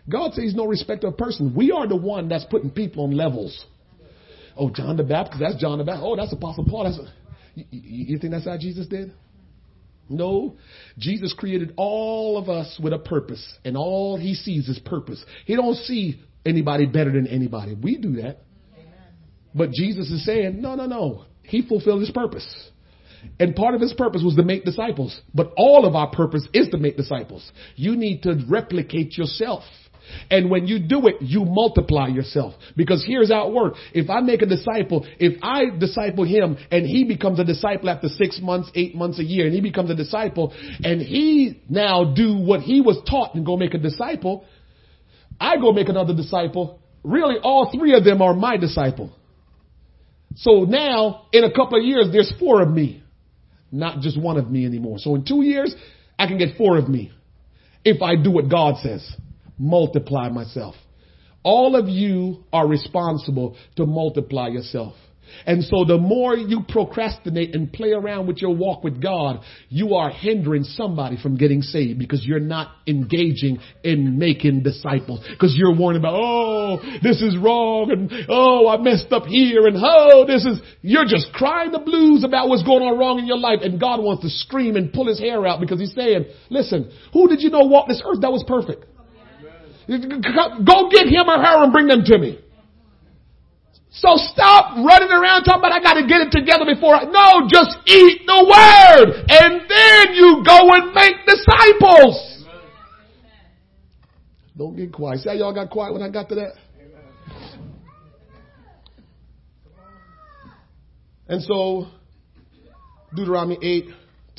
God says no respect of person. We are the one that's putting people on levels. Oh, John the Baptist, that's John the Baptist. Oh, that's Apostle Paul. That's a, you, you think that's how Jesus did? No, Jesus created all of us with a purpose, and all he sees is purpose. He don't see anybody better than anybody. We do that. But Jesus is saying, no, no, no. He fulfilled his purpose. And part of his purpose was to make disciples. But all of our purpose is to make disciples. You need to replicate yourself. And when you do it, you multiply yourself. Because here's how it works. If I make a disciple, if I disciple him and he becomes a disciple after six months, eight months, a year, and he becomes a disciple, and he now do what he was taught and go make a disciple, I go make another disciple. Really, all three of them are my disciple. So now, in a couple of years, there's four of me, not just one of me anymore. So in two years, I can get four of me if I do what God says multiply myself. All of you are responsible to multiply yourself. And so the more you procrastinate and play around with your walk with God, you are hindering somebody from getting saved because you're not engaging in making disciples. Because you're worrying about, oh, this is wrong and oh, I messed up here and oh, this is, you're just crying the blues about what's going on wrong in your life and God wants to scream and pull his hair out because he's saying, listen, who did you know walked this earth that was perfect? Go get him or her and bring them to me. So stop running around talking about I got to get it together before I, no, just eat the word and then you go and make disciples. Don't get quiet. See how y'all got quiet when I got to that? And so, Deuteronomy 8,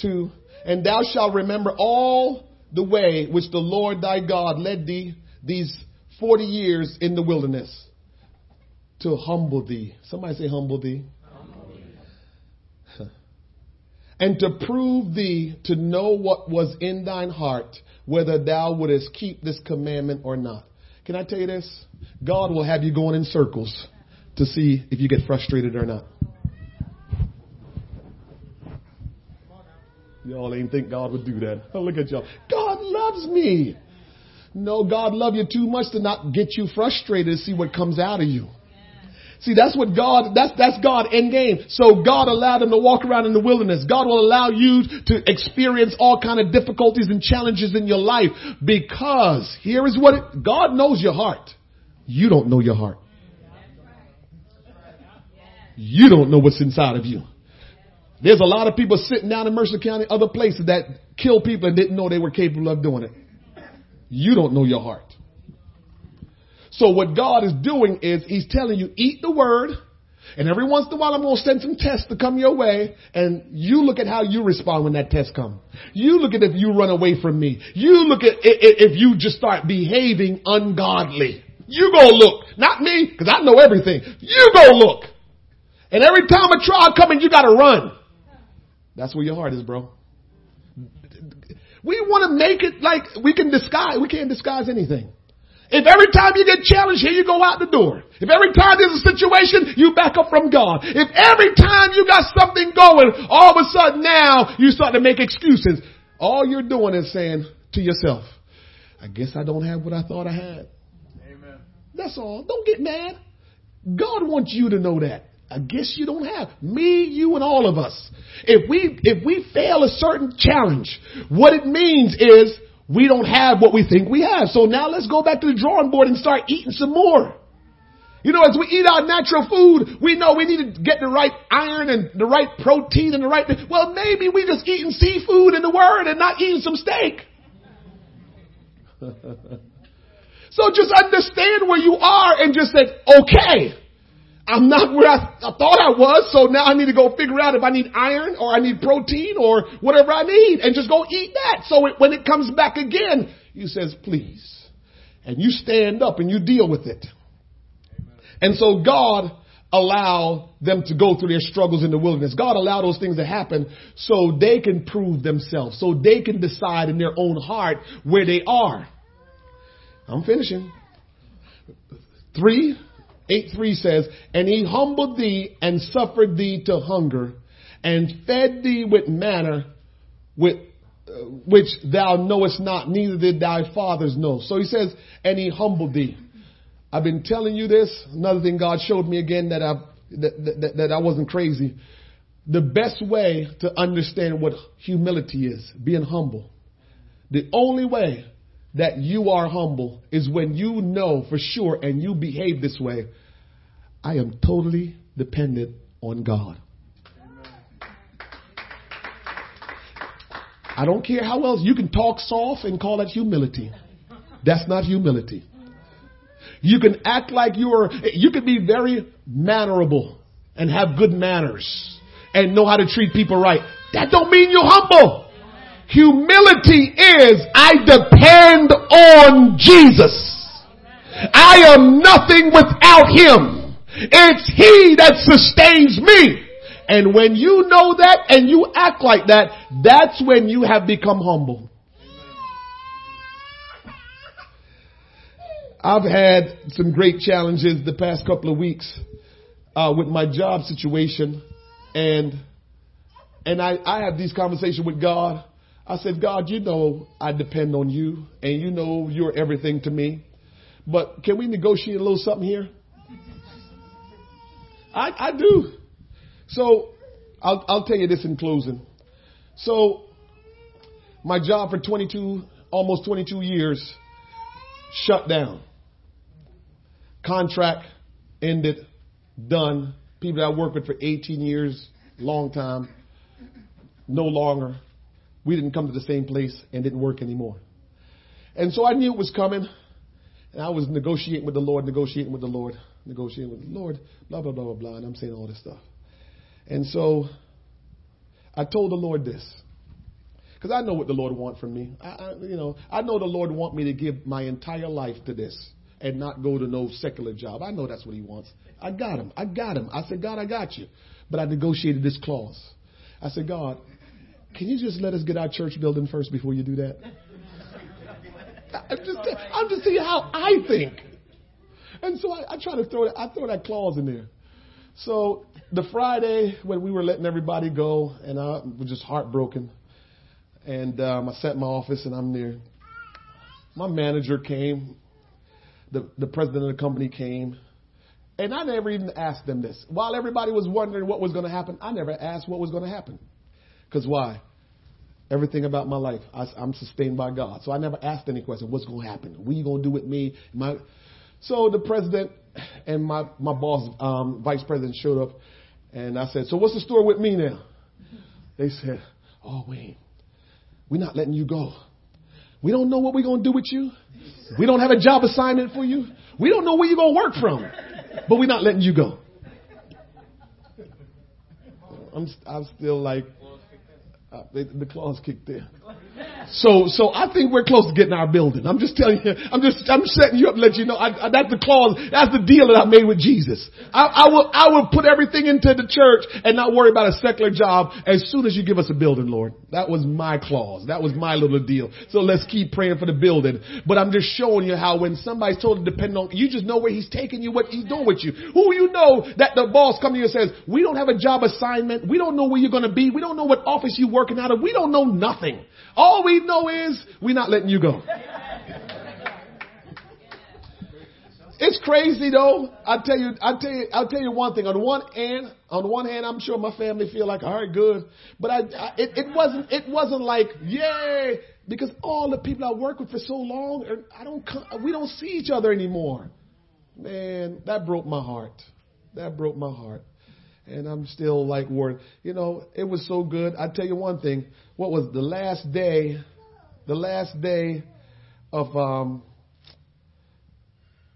2, and thou shalt remember all the way which the Lord thy God led thee these 40 years in the wilderness to humble thee. Somebody say, humble thee. and to prove thee to know what was in thine heart, whether thou wouldest keep this commandment or not. Can I tell you this? God will have you going in circles to see if you get frustrated or not. Y'all ain't think God would do that. [laughs] Look at y'all. God loves me. No, God love you too much to not get you frustrated to see what comes out of you. See, that's what God, that's, that's God end game. So God allowed them to walk around in the wilderness. God will allow you to experience all kind of difficulties and challenges in your life because here is what it, God knows your heart. You don't know your heart. You don't know what's inside of you. There's a lot of people sitting down in Mercer County, other places that kill people and didn't know they were capable of doing it. You don't know your heart. So what God is doing is He's telling you, eat the word, and every once in a while I'm going to send some tests to come your way, and you look at how you respond when that test comes. You look at if you run away from me. You look at if you just start behaving ungodly. You go look. Not me, because I know everything. You go look. And every time a trial comes, you gotta run. That's where your heart is, bro. We want to make it like we can disguise. We can't disguise anything. If every time you get challenged, here you go out the door. If every time there's a situation, you back up from God. If every time you got something going, all of a sudden now you start to make excuses. All you're doing is saying to yourself, I guess I don't have what I thought I had. Amen. That's all. Don't get mad. God wants you to know that. I guess you don't have. Me, you, and all of us. If we, if we fail a certain challenge, what it means is we don't have what we think we have. So now let's go back to the drawing board and start eating some more. You know, as we eat our natural food, we know we need to get the right iron and the right protein and the right, well, maybe we just eating seafood in the word and not eating some steak. [laughs] so just understand where you are and just say, okay, I'm not where I, I, thought I was, so now I need to go figure out if I need iron or I need protein or whatever I need and just go eat that. So it, when it comes back again, he says, please. And you stand up and you deal with it. Amen. And so God allowed them to go through their struggles in the wilderness. God allowed those things to happen so they can prove themselves, so they can decide in their own heart where they are. I'm finishing. Three, 8 3 says, And he humbled thee and suffered thee to hunger and fed thee with manna with, uh, which thou knowest not, neither did thy fathers know. So he says, and he humbled thee. I've been telling you this. Another thing God showed me again that I, that, that, that I wasn't crazy. The best way to understand what humility is, being humble. The only way that you are humble is when you know for sure and you behave this way. I am totally dependent on God. I don't care how else you can talk soft and call it humility. That's not humility. You can act like you're, you can be very mannerable and have good manners and know how to treat people right. That don't mean you're humble. Humility is I depend on Jesus. I am nothing without Him. It's He that sustains me. And when you know that and you act like that, that's when you have become humble. I've had some great challenges the past couple of weeks uh, with my job situation, and and I, I have these conversations with God, I said, God, you know I depend on you and you know you're everything to me. But can we negotiate a little something here? I, I do. So I'll, I'll tell you this in closing. So my job for 22, almost 22 years shut down. Contract ended, done. People I worked with for 18 years, long time, no longer we didn't come to the same place and didn't work anymore. And so I knew it was coming. And I was negotiating with the Lord, negotiating with the Lord, negotiating with the Lord, blah, blah, blah, blah, blah. And I'm saying all this stuff. And so I told the Lord this. Because I know what the Lord wants from me. I, I, you know, I know the Lord want me to give my entire life to this and not go to no secular job. I know that's what he wants. I got him. I got him. I said, God, I got you. But I negotiated this clause. I said, God, can you just let us get our church building first before you do that? I'm just, I'm just how I think. And so I, I try to throw I throw that clause in there. So the Friday when we were letting everybody go, and I was just heartbroken, and um, I sat in my office and I'm there. My manager came, the the president of the company came, and I never even asked them this. While everybody was wondering what was going to happen, I never asked what was going to happen. Because why? Everything about my life, I, am sustained by God. So I never asked any question. What's going to happen? What are you going to do with me? My, so the president and my, my boss, um, vice president showed up and I said, so what's the story with me now? They said, oh, Wayne, we're not letting you go. We don't know what we're going to do with you. We don't have a job assignment for you. We don't know where you're going to work from, but we're not letting you go. I'm, I'm still like, uh, they, the clause kicked in. So, so I think we're close to getting our building. I'm just telling you, I'm just, I'm setting you up to let you know, I, I, that's the clause, that's the deal that I made with Jesus. I, I will, I will put everything into the church and not worry about a secular job as soon as you give us a building, Lord. That was my clause. That was my little deal. So let's keep praying for the building. But I'm just showing you how when somebody's totally dependent on, you just know where he's taking you, what he's doing with you. Who you know that the boss comes to you and says, we don't have a job assignment. We don't know where you're going to be. We don't know what office you're working out of. We don't know nothing. All we know is we're not letting you go. It's crazy though. I tell you, I tell you, I'll tell you one thing. On one hand, on one hand, I'm sure my family feel like, all right, good. But I, I it, it wasn't, it wasn't like, yay, because all the people I work with for so long, er, I don't, we don't see each other anymore. Man, that broke my heart. That broke my heart. And I'm still like worried. You know, it was so good. I tell you one thing. What was the last day the last day of um,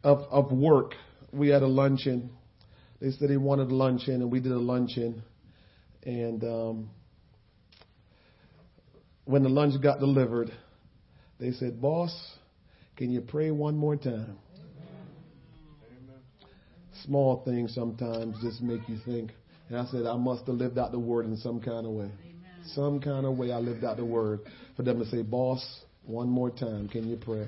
of of work, we had a luncheon. they said they wanted a luncheon, and we did a luncheon. And um, when the lunch got delivered, they said, "Boss, can you pray one more time?" Small things sometimes just make you think. And I said, I must have lived out the word in some kind of way. Some kind of way I lived out the word for them to say, Boss, one more time, can you pray?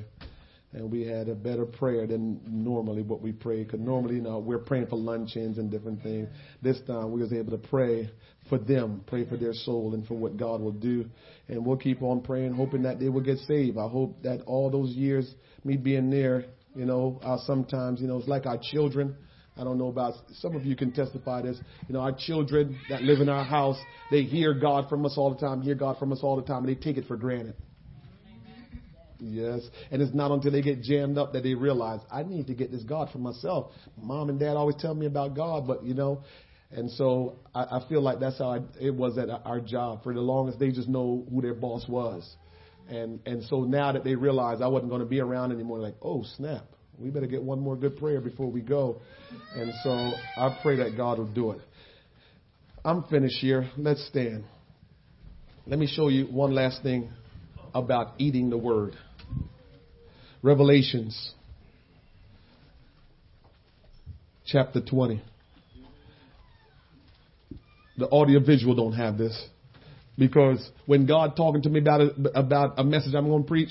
And we had a better prayer than normally what we pray. Because normally, you know, we're praying for luncheons and different things. This time we was able to pray for them, pray for their soul and for what God will do. And we'll keep on praying, hoping that they will get saved. I hope that all those years, me being there, you know, uh, sometimes, you know, it's like our children. I don't know about some of you can testify this. You know, our children that live in our house, they hear God from us all the time, hear God from us all the time, and they take it for granted. Yes. And it's not until they get jammed up that they realize, I need to get this God for myself. Mom and dad always tell me about God, but you know, and so I, I feel like that's how I, it was at our job. For the longest, they just know who their boss was. And, and so now that they realize I wasn't going to be around anymore, like, oh, snap we better get one more good prayer before we go. And so I pray that God will do it. I'm finished here. Let's stand. Let me show you one last thing about eating the word. Revelations chapter 20. The audio visual don't have this because when God talking to me about a, about a message I'm going to preach,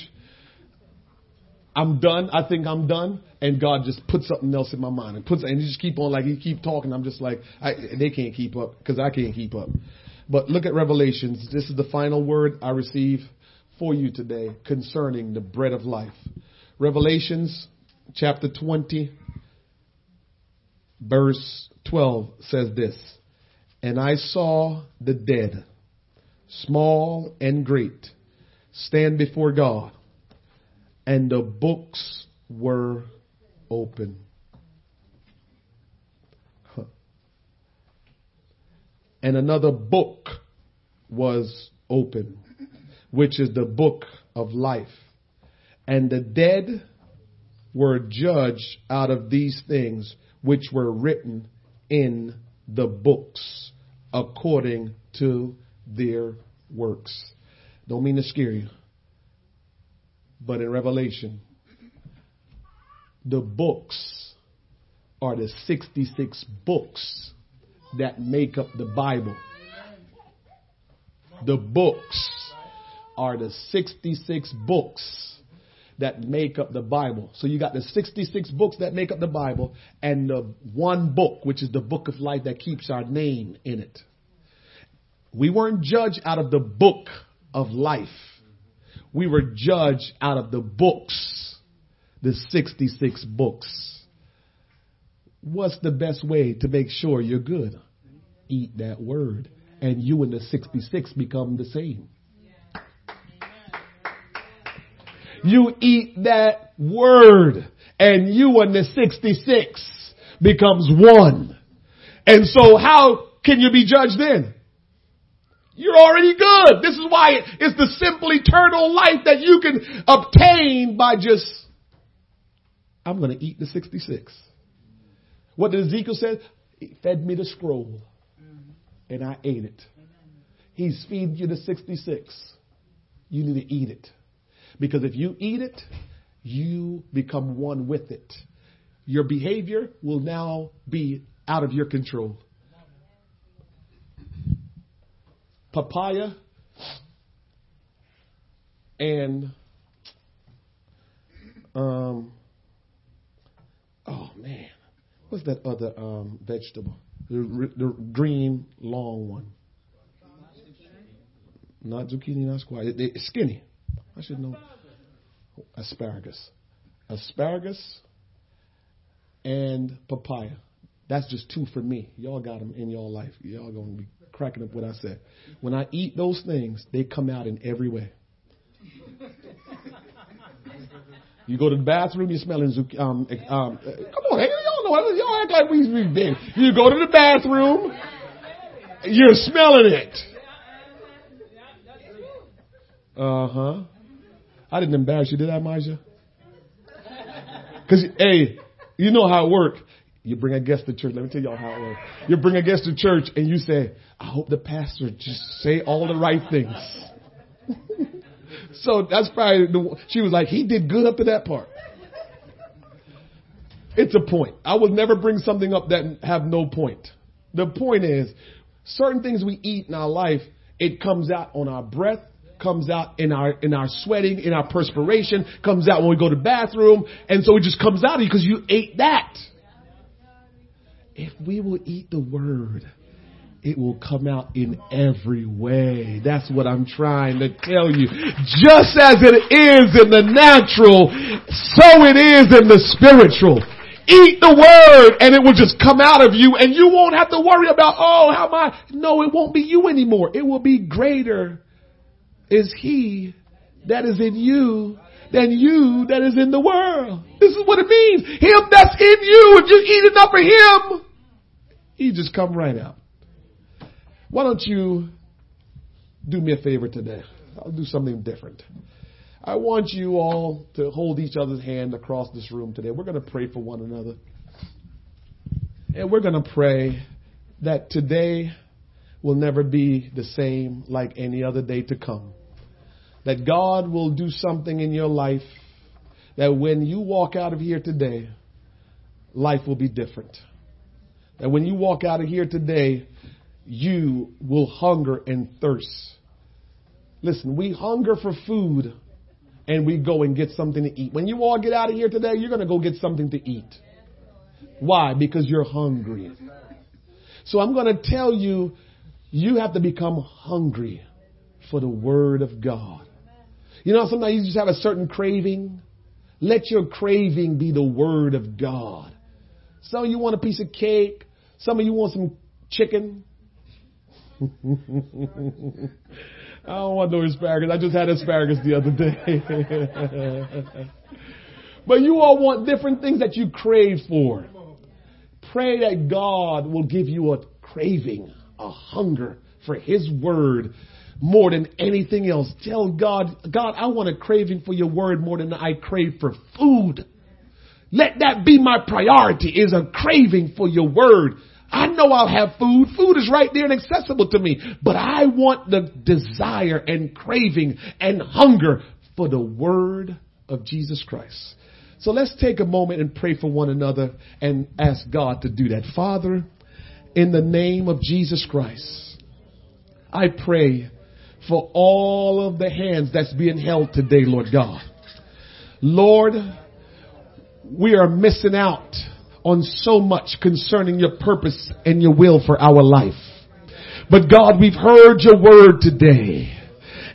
I'm done. I think I'm done. And God just puts something else in my mind and puts, and you just keep on like, you keep talking. I'm just like, I, they can't keep up because I can't keep up. But look at Revelations. This is the final word I receive for you today concerning the bread of life. Revelations chapter 20 verse 12 says this, and I saw the dead, small and great, stand before God and the books were open. And another book was open, which is the book of life. And the dead were judged out of these things which were written in the books according to their works. Don't mean to scare you. But in Revelation, the books are the 66 books that make up the Bible. The books are the 66 books that make up the Bible. So you got the 66 books that make up the Bible and the one book, which is the book of life that keeps our name in it. We weren't judged out of the book of life we were judged out of the books, the 66 books. What's the best way to make sure you're good? Eat that word, and you and the 66 become the same. You eat that word, and you and the 66 becomes one. And so how can you be judged then? You're already good. This is why it's the simple eternal life that you can obtain by just, I'm going to eat the 66. What did Ezekiel say? He fed me the scroll and I ate it. He's feeding you the 66. You need to eat it. Because if you eat it, you become one with it. Your behavior will now be out of your control. Papaya and um oh man. What's that other um vegetable? The, the green long one. Not zucchini not squash. It, it's skinny. I should know. Asparagus. Asparagus and papaya. That's just two for me. Y'all got them in your life. Y'all gonna be cracking up what I said. When I eat those things, they come out in every way. You go to the bathroom, you're smelling zucchini. Um, um, come on, hey, y'all know, y'all act like we have been. You go to the bathroom, you're smelling it. Uh huh. I didn't embarrass you, did I, Maja? Because, hey, you know how it worked. You bring a guest to church. Let me tell y'all how it works. You bring a guest to church and you say, I hope the pastor just say all the right things. so that's probably the, she was like, he did good up to that part. It's a point. I will never bring something up that have no point. The point is, certain things we eat in our life, it comes out on our breath, comes out in our in our sweating, in our perspiration, comes out when we go to the bathroom, and so it just comes out because you ate that. If we will eat the word, it will come out in every way. That's what I'm trying to tell you. Just as it is in the natural, so it is in the spiritual. Eat the word and it will just come out of you and you won't have to worry about, oh, how am I? No, it won't be you anymore. It will be greater is he that is in you than you that is in the world. This is what it means. Him that's in you, if you eat enough of him, he just come right out. Why don't you do me a favor today? I'll do something different. I want you all to hold each other's hand across this room today. We're going to pray for one another. And we're going to pray that today will never be the same like any other day to come. That God will do something in your life that when you walk out of here today, life will be different. That when you walk out of here today, you will hunger and thirst. Listen, we hunger for food and we go and get something to eat. When you all get out of here today, you're going to go get something to eat. Why? Because you're hungry. So I'm going to tell you, you have to become hungry for the Word of God. You know, sometimes you just have a certain craving. Let your craving be the Word of God. Some of you want a piece of cake. Some of you want some chicken. I don't want no asparagus. I just had asparagus the other day. but you all want different things that you crave for. Pray that God will give you a craving, a hunger for His Word more than anything else. Tell God, God, I want a craving for your Word more than I crave for food. Let that be my priority is a craving for your Word. I know I'll have food. Food is right there and accessible to me. But I want the desire and craving and hunger for the word of Jesus Christ. So let's take a moment and pray for one another and ask God to do that. Father, in the name of Jesus Christ, I pray for all of the hands that's being held today, Lord God. Lord, we are missing out on so much concerning your purpose and your will for our life. But God, we've heard your word today.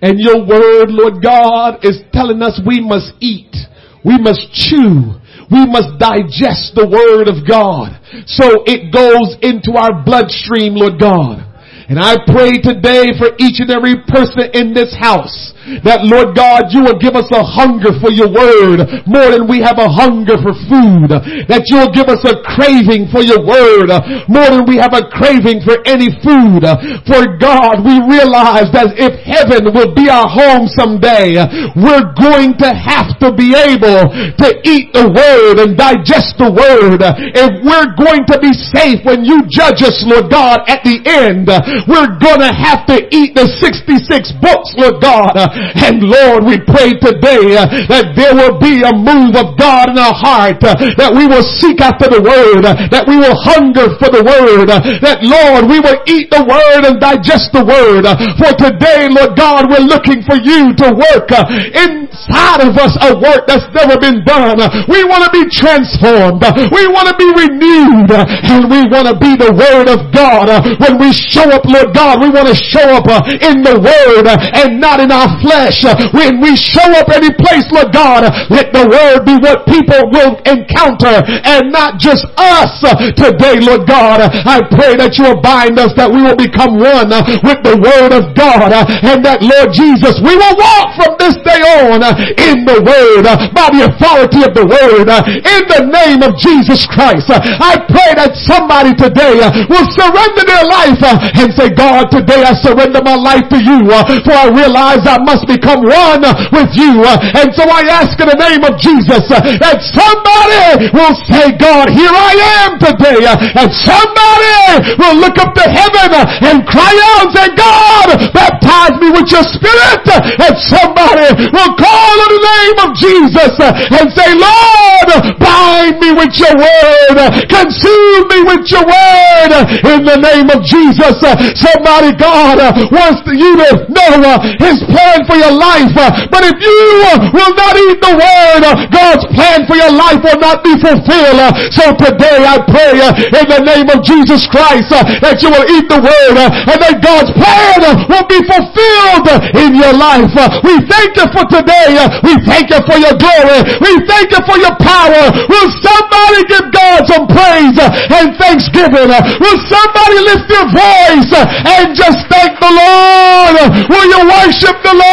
And your word, Lord God, is telling us we must eat. We must chew. We must digest the word of God. So it goes into our bloodstream, Lord God. And I pray today for each and every person in this house that Lord God, you will give us a hunger for your word more than we have a hunger for food. That you'll give us a craving for your word more than we have a craving for any food. For God, we realize that if heaven will be our home someday, we're going to have to be able to eat the word and digest the word. If we're going to be safe when you judge us, Lord God, at the end, we're gonna have to eat the 66 books, Lord God. And Lord, we pray today uh, that there will be a move of God in our heart, uh, that we will seek after the word, uh, that we will hunger for the word, uh, that Lord, we will eat the word and digest the word. Uh, for today, Lord God, we're looking for you to work uh, inside of us a work that's never been done. We want to be transformed. We want to be renewed and we want to be the word of God. When we show up, Lord God, we want to show up in the word and not in our flesh. When we show up any place, Lord God, let the word be what people will encounter and not just us today, Lord God. I pray that you will bind us, that we will become one with the word of God and that Lord Jesus, we will walk from this day on in the word by the authority of the word in the name of Jesus Christ. I pray that somebody today will surrender their life and say, God, today I surrender my life to you, for I realize I must become one with you. Uh, and so I ask in the name of Jesus uh, that somebody will say, God, here I am today. Uh, and somebody will look up to heaven uh, and cry out and say, God, baptize me with your spirit. Uh, and somebody will call on the name of Jesus and say, Lord, bind me with your word. Consume me with your word in the name of Jesus. Somebody, God, wants you to know his plan for your life. Uh, but if you uh, will not eat the word, uh, God's plan for your life will not be fulfilled. So today I pray in the name of Jesus Christ that you will eat the word and that God's plan will be fulfilled in your life. We thank you for today. We thank you for your glory. We thank you for your power. Will somebody give God some praise and thanksgiving? Will somebody lift your voice and just thank the Lord? Will you worship the Lord?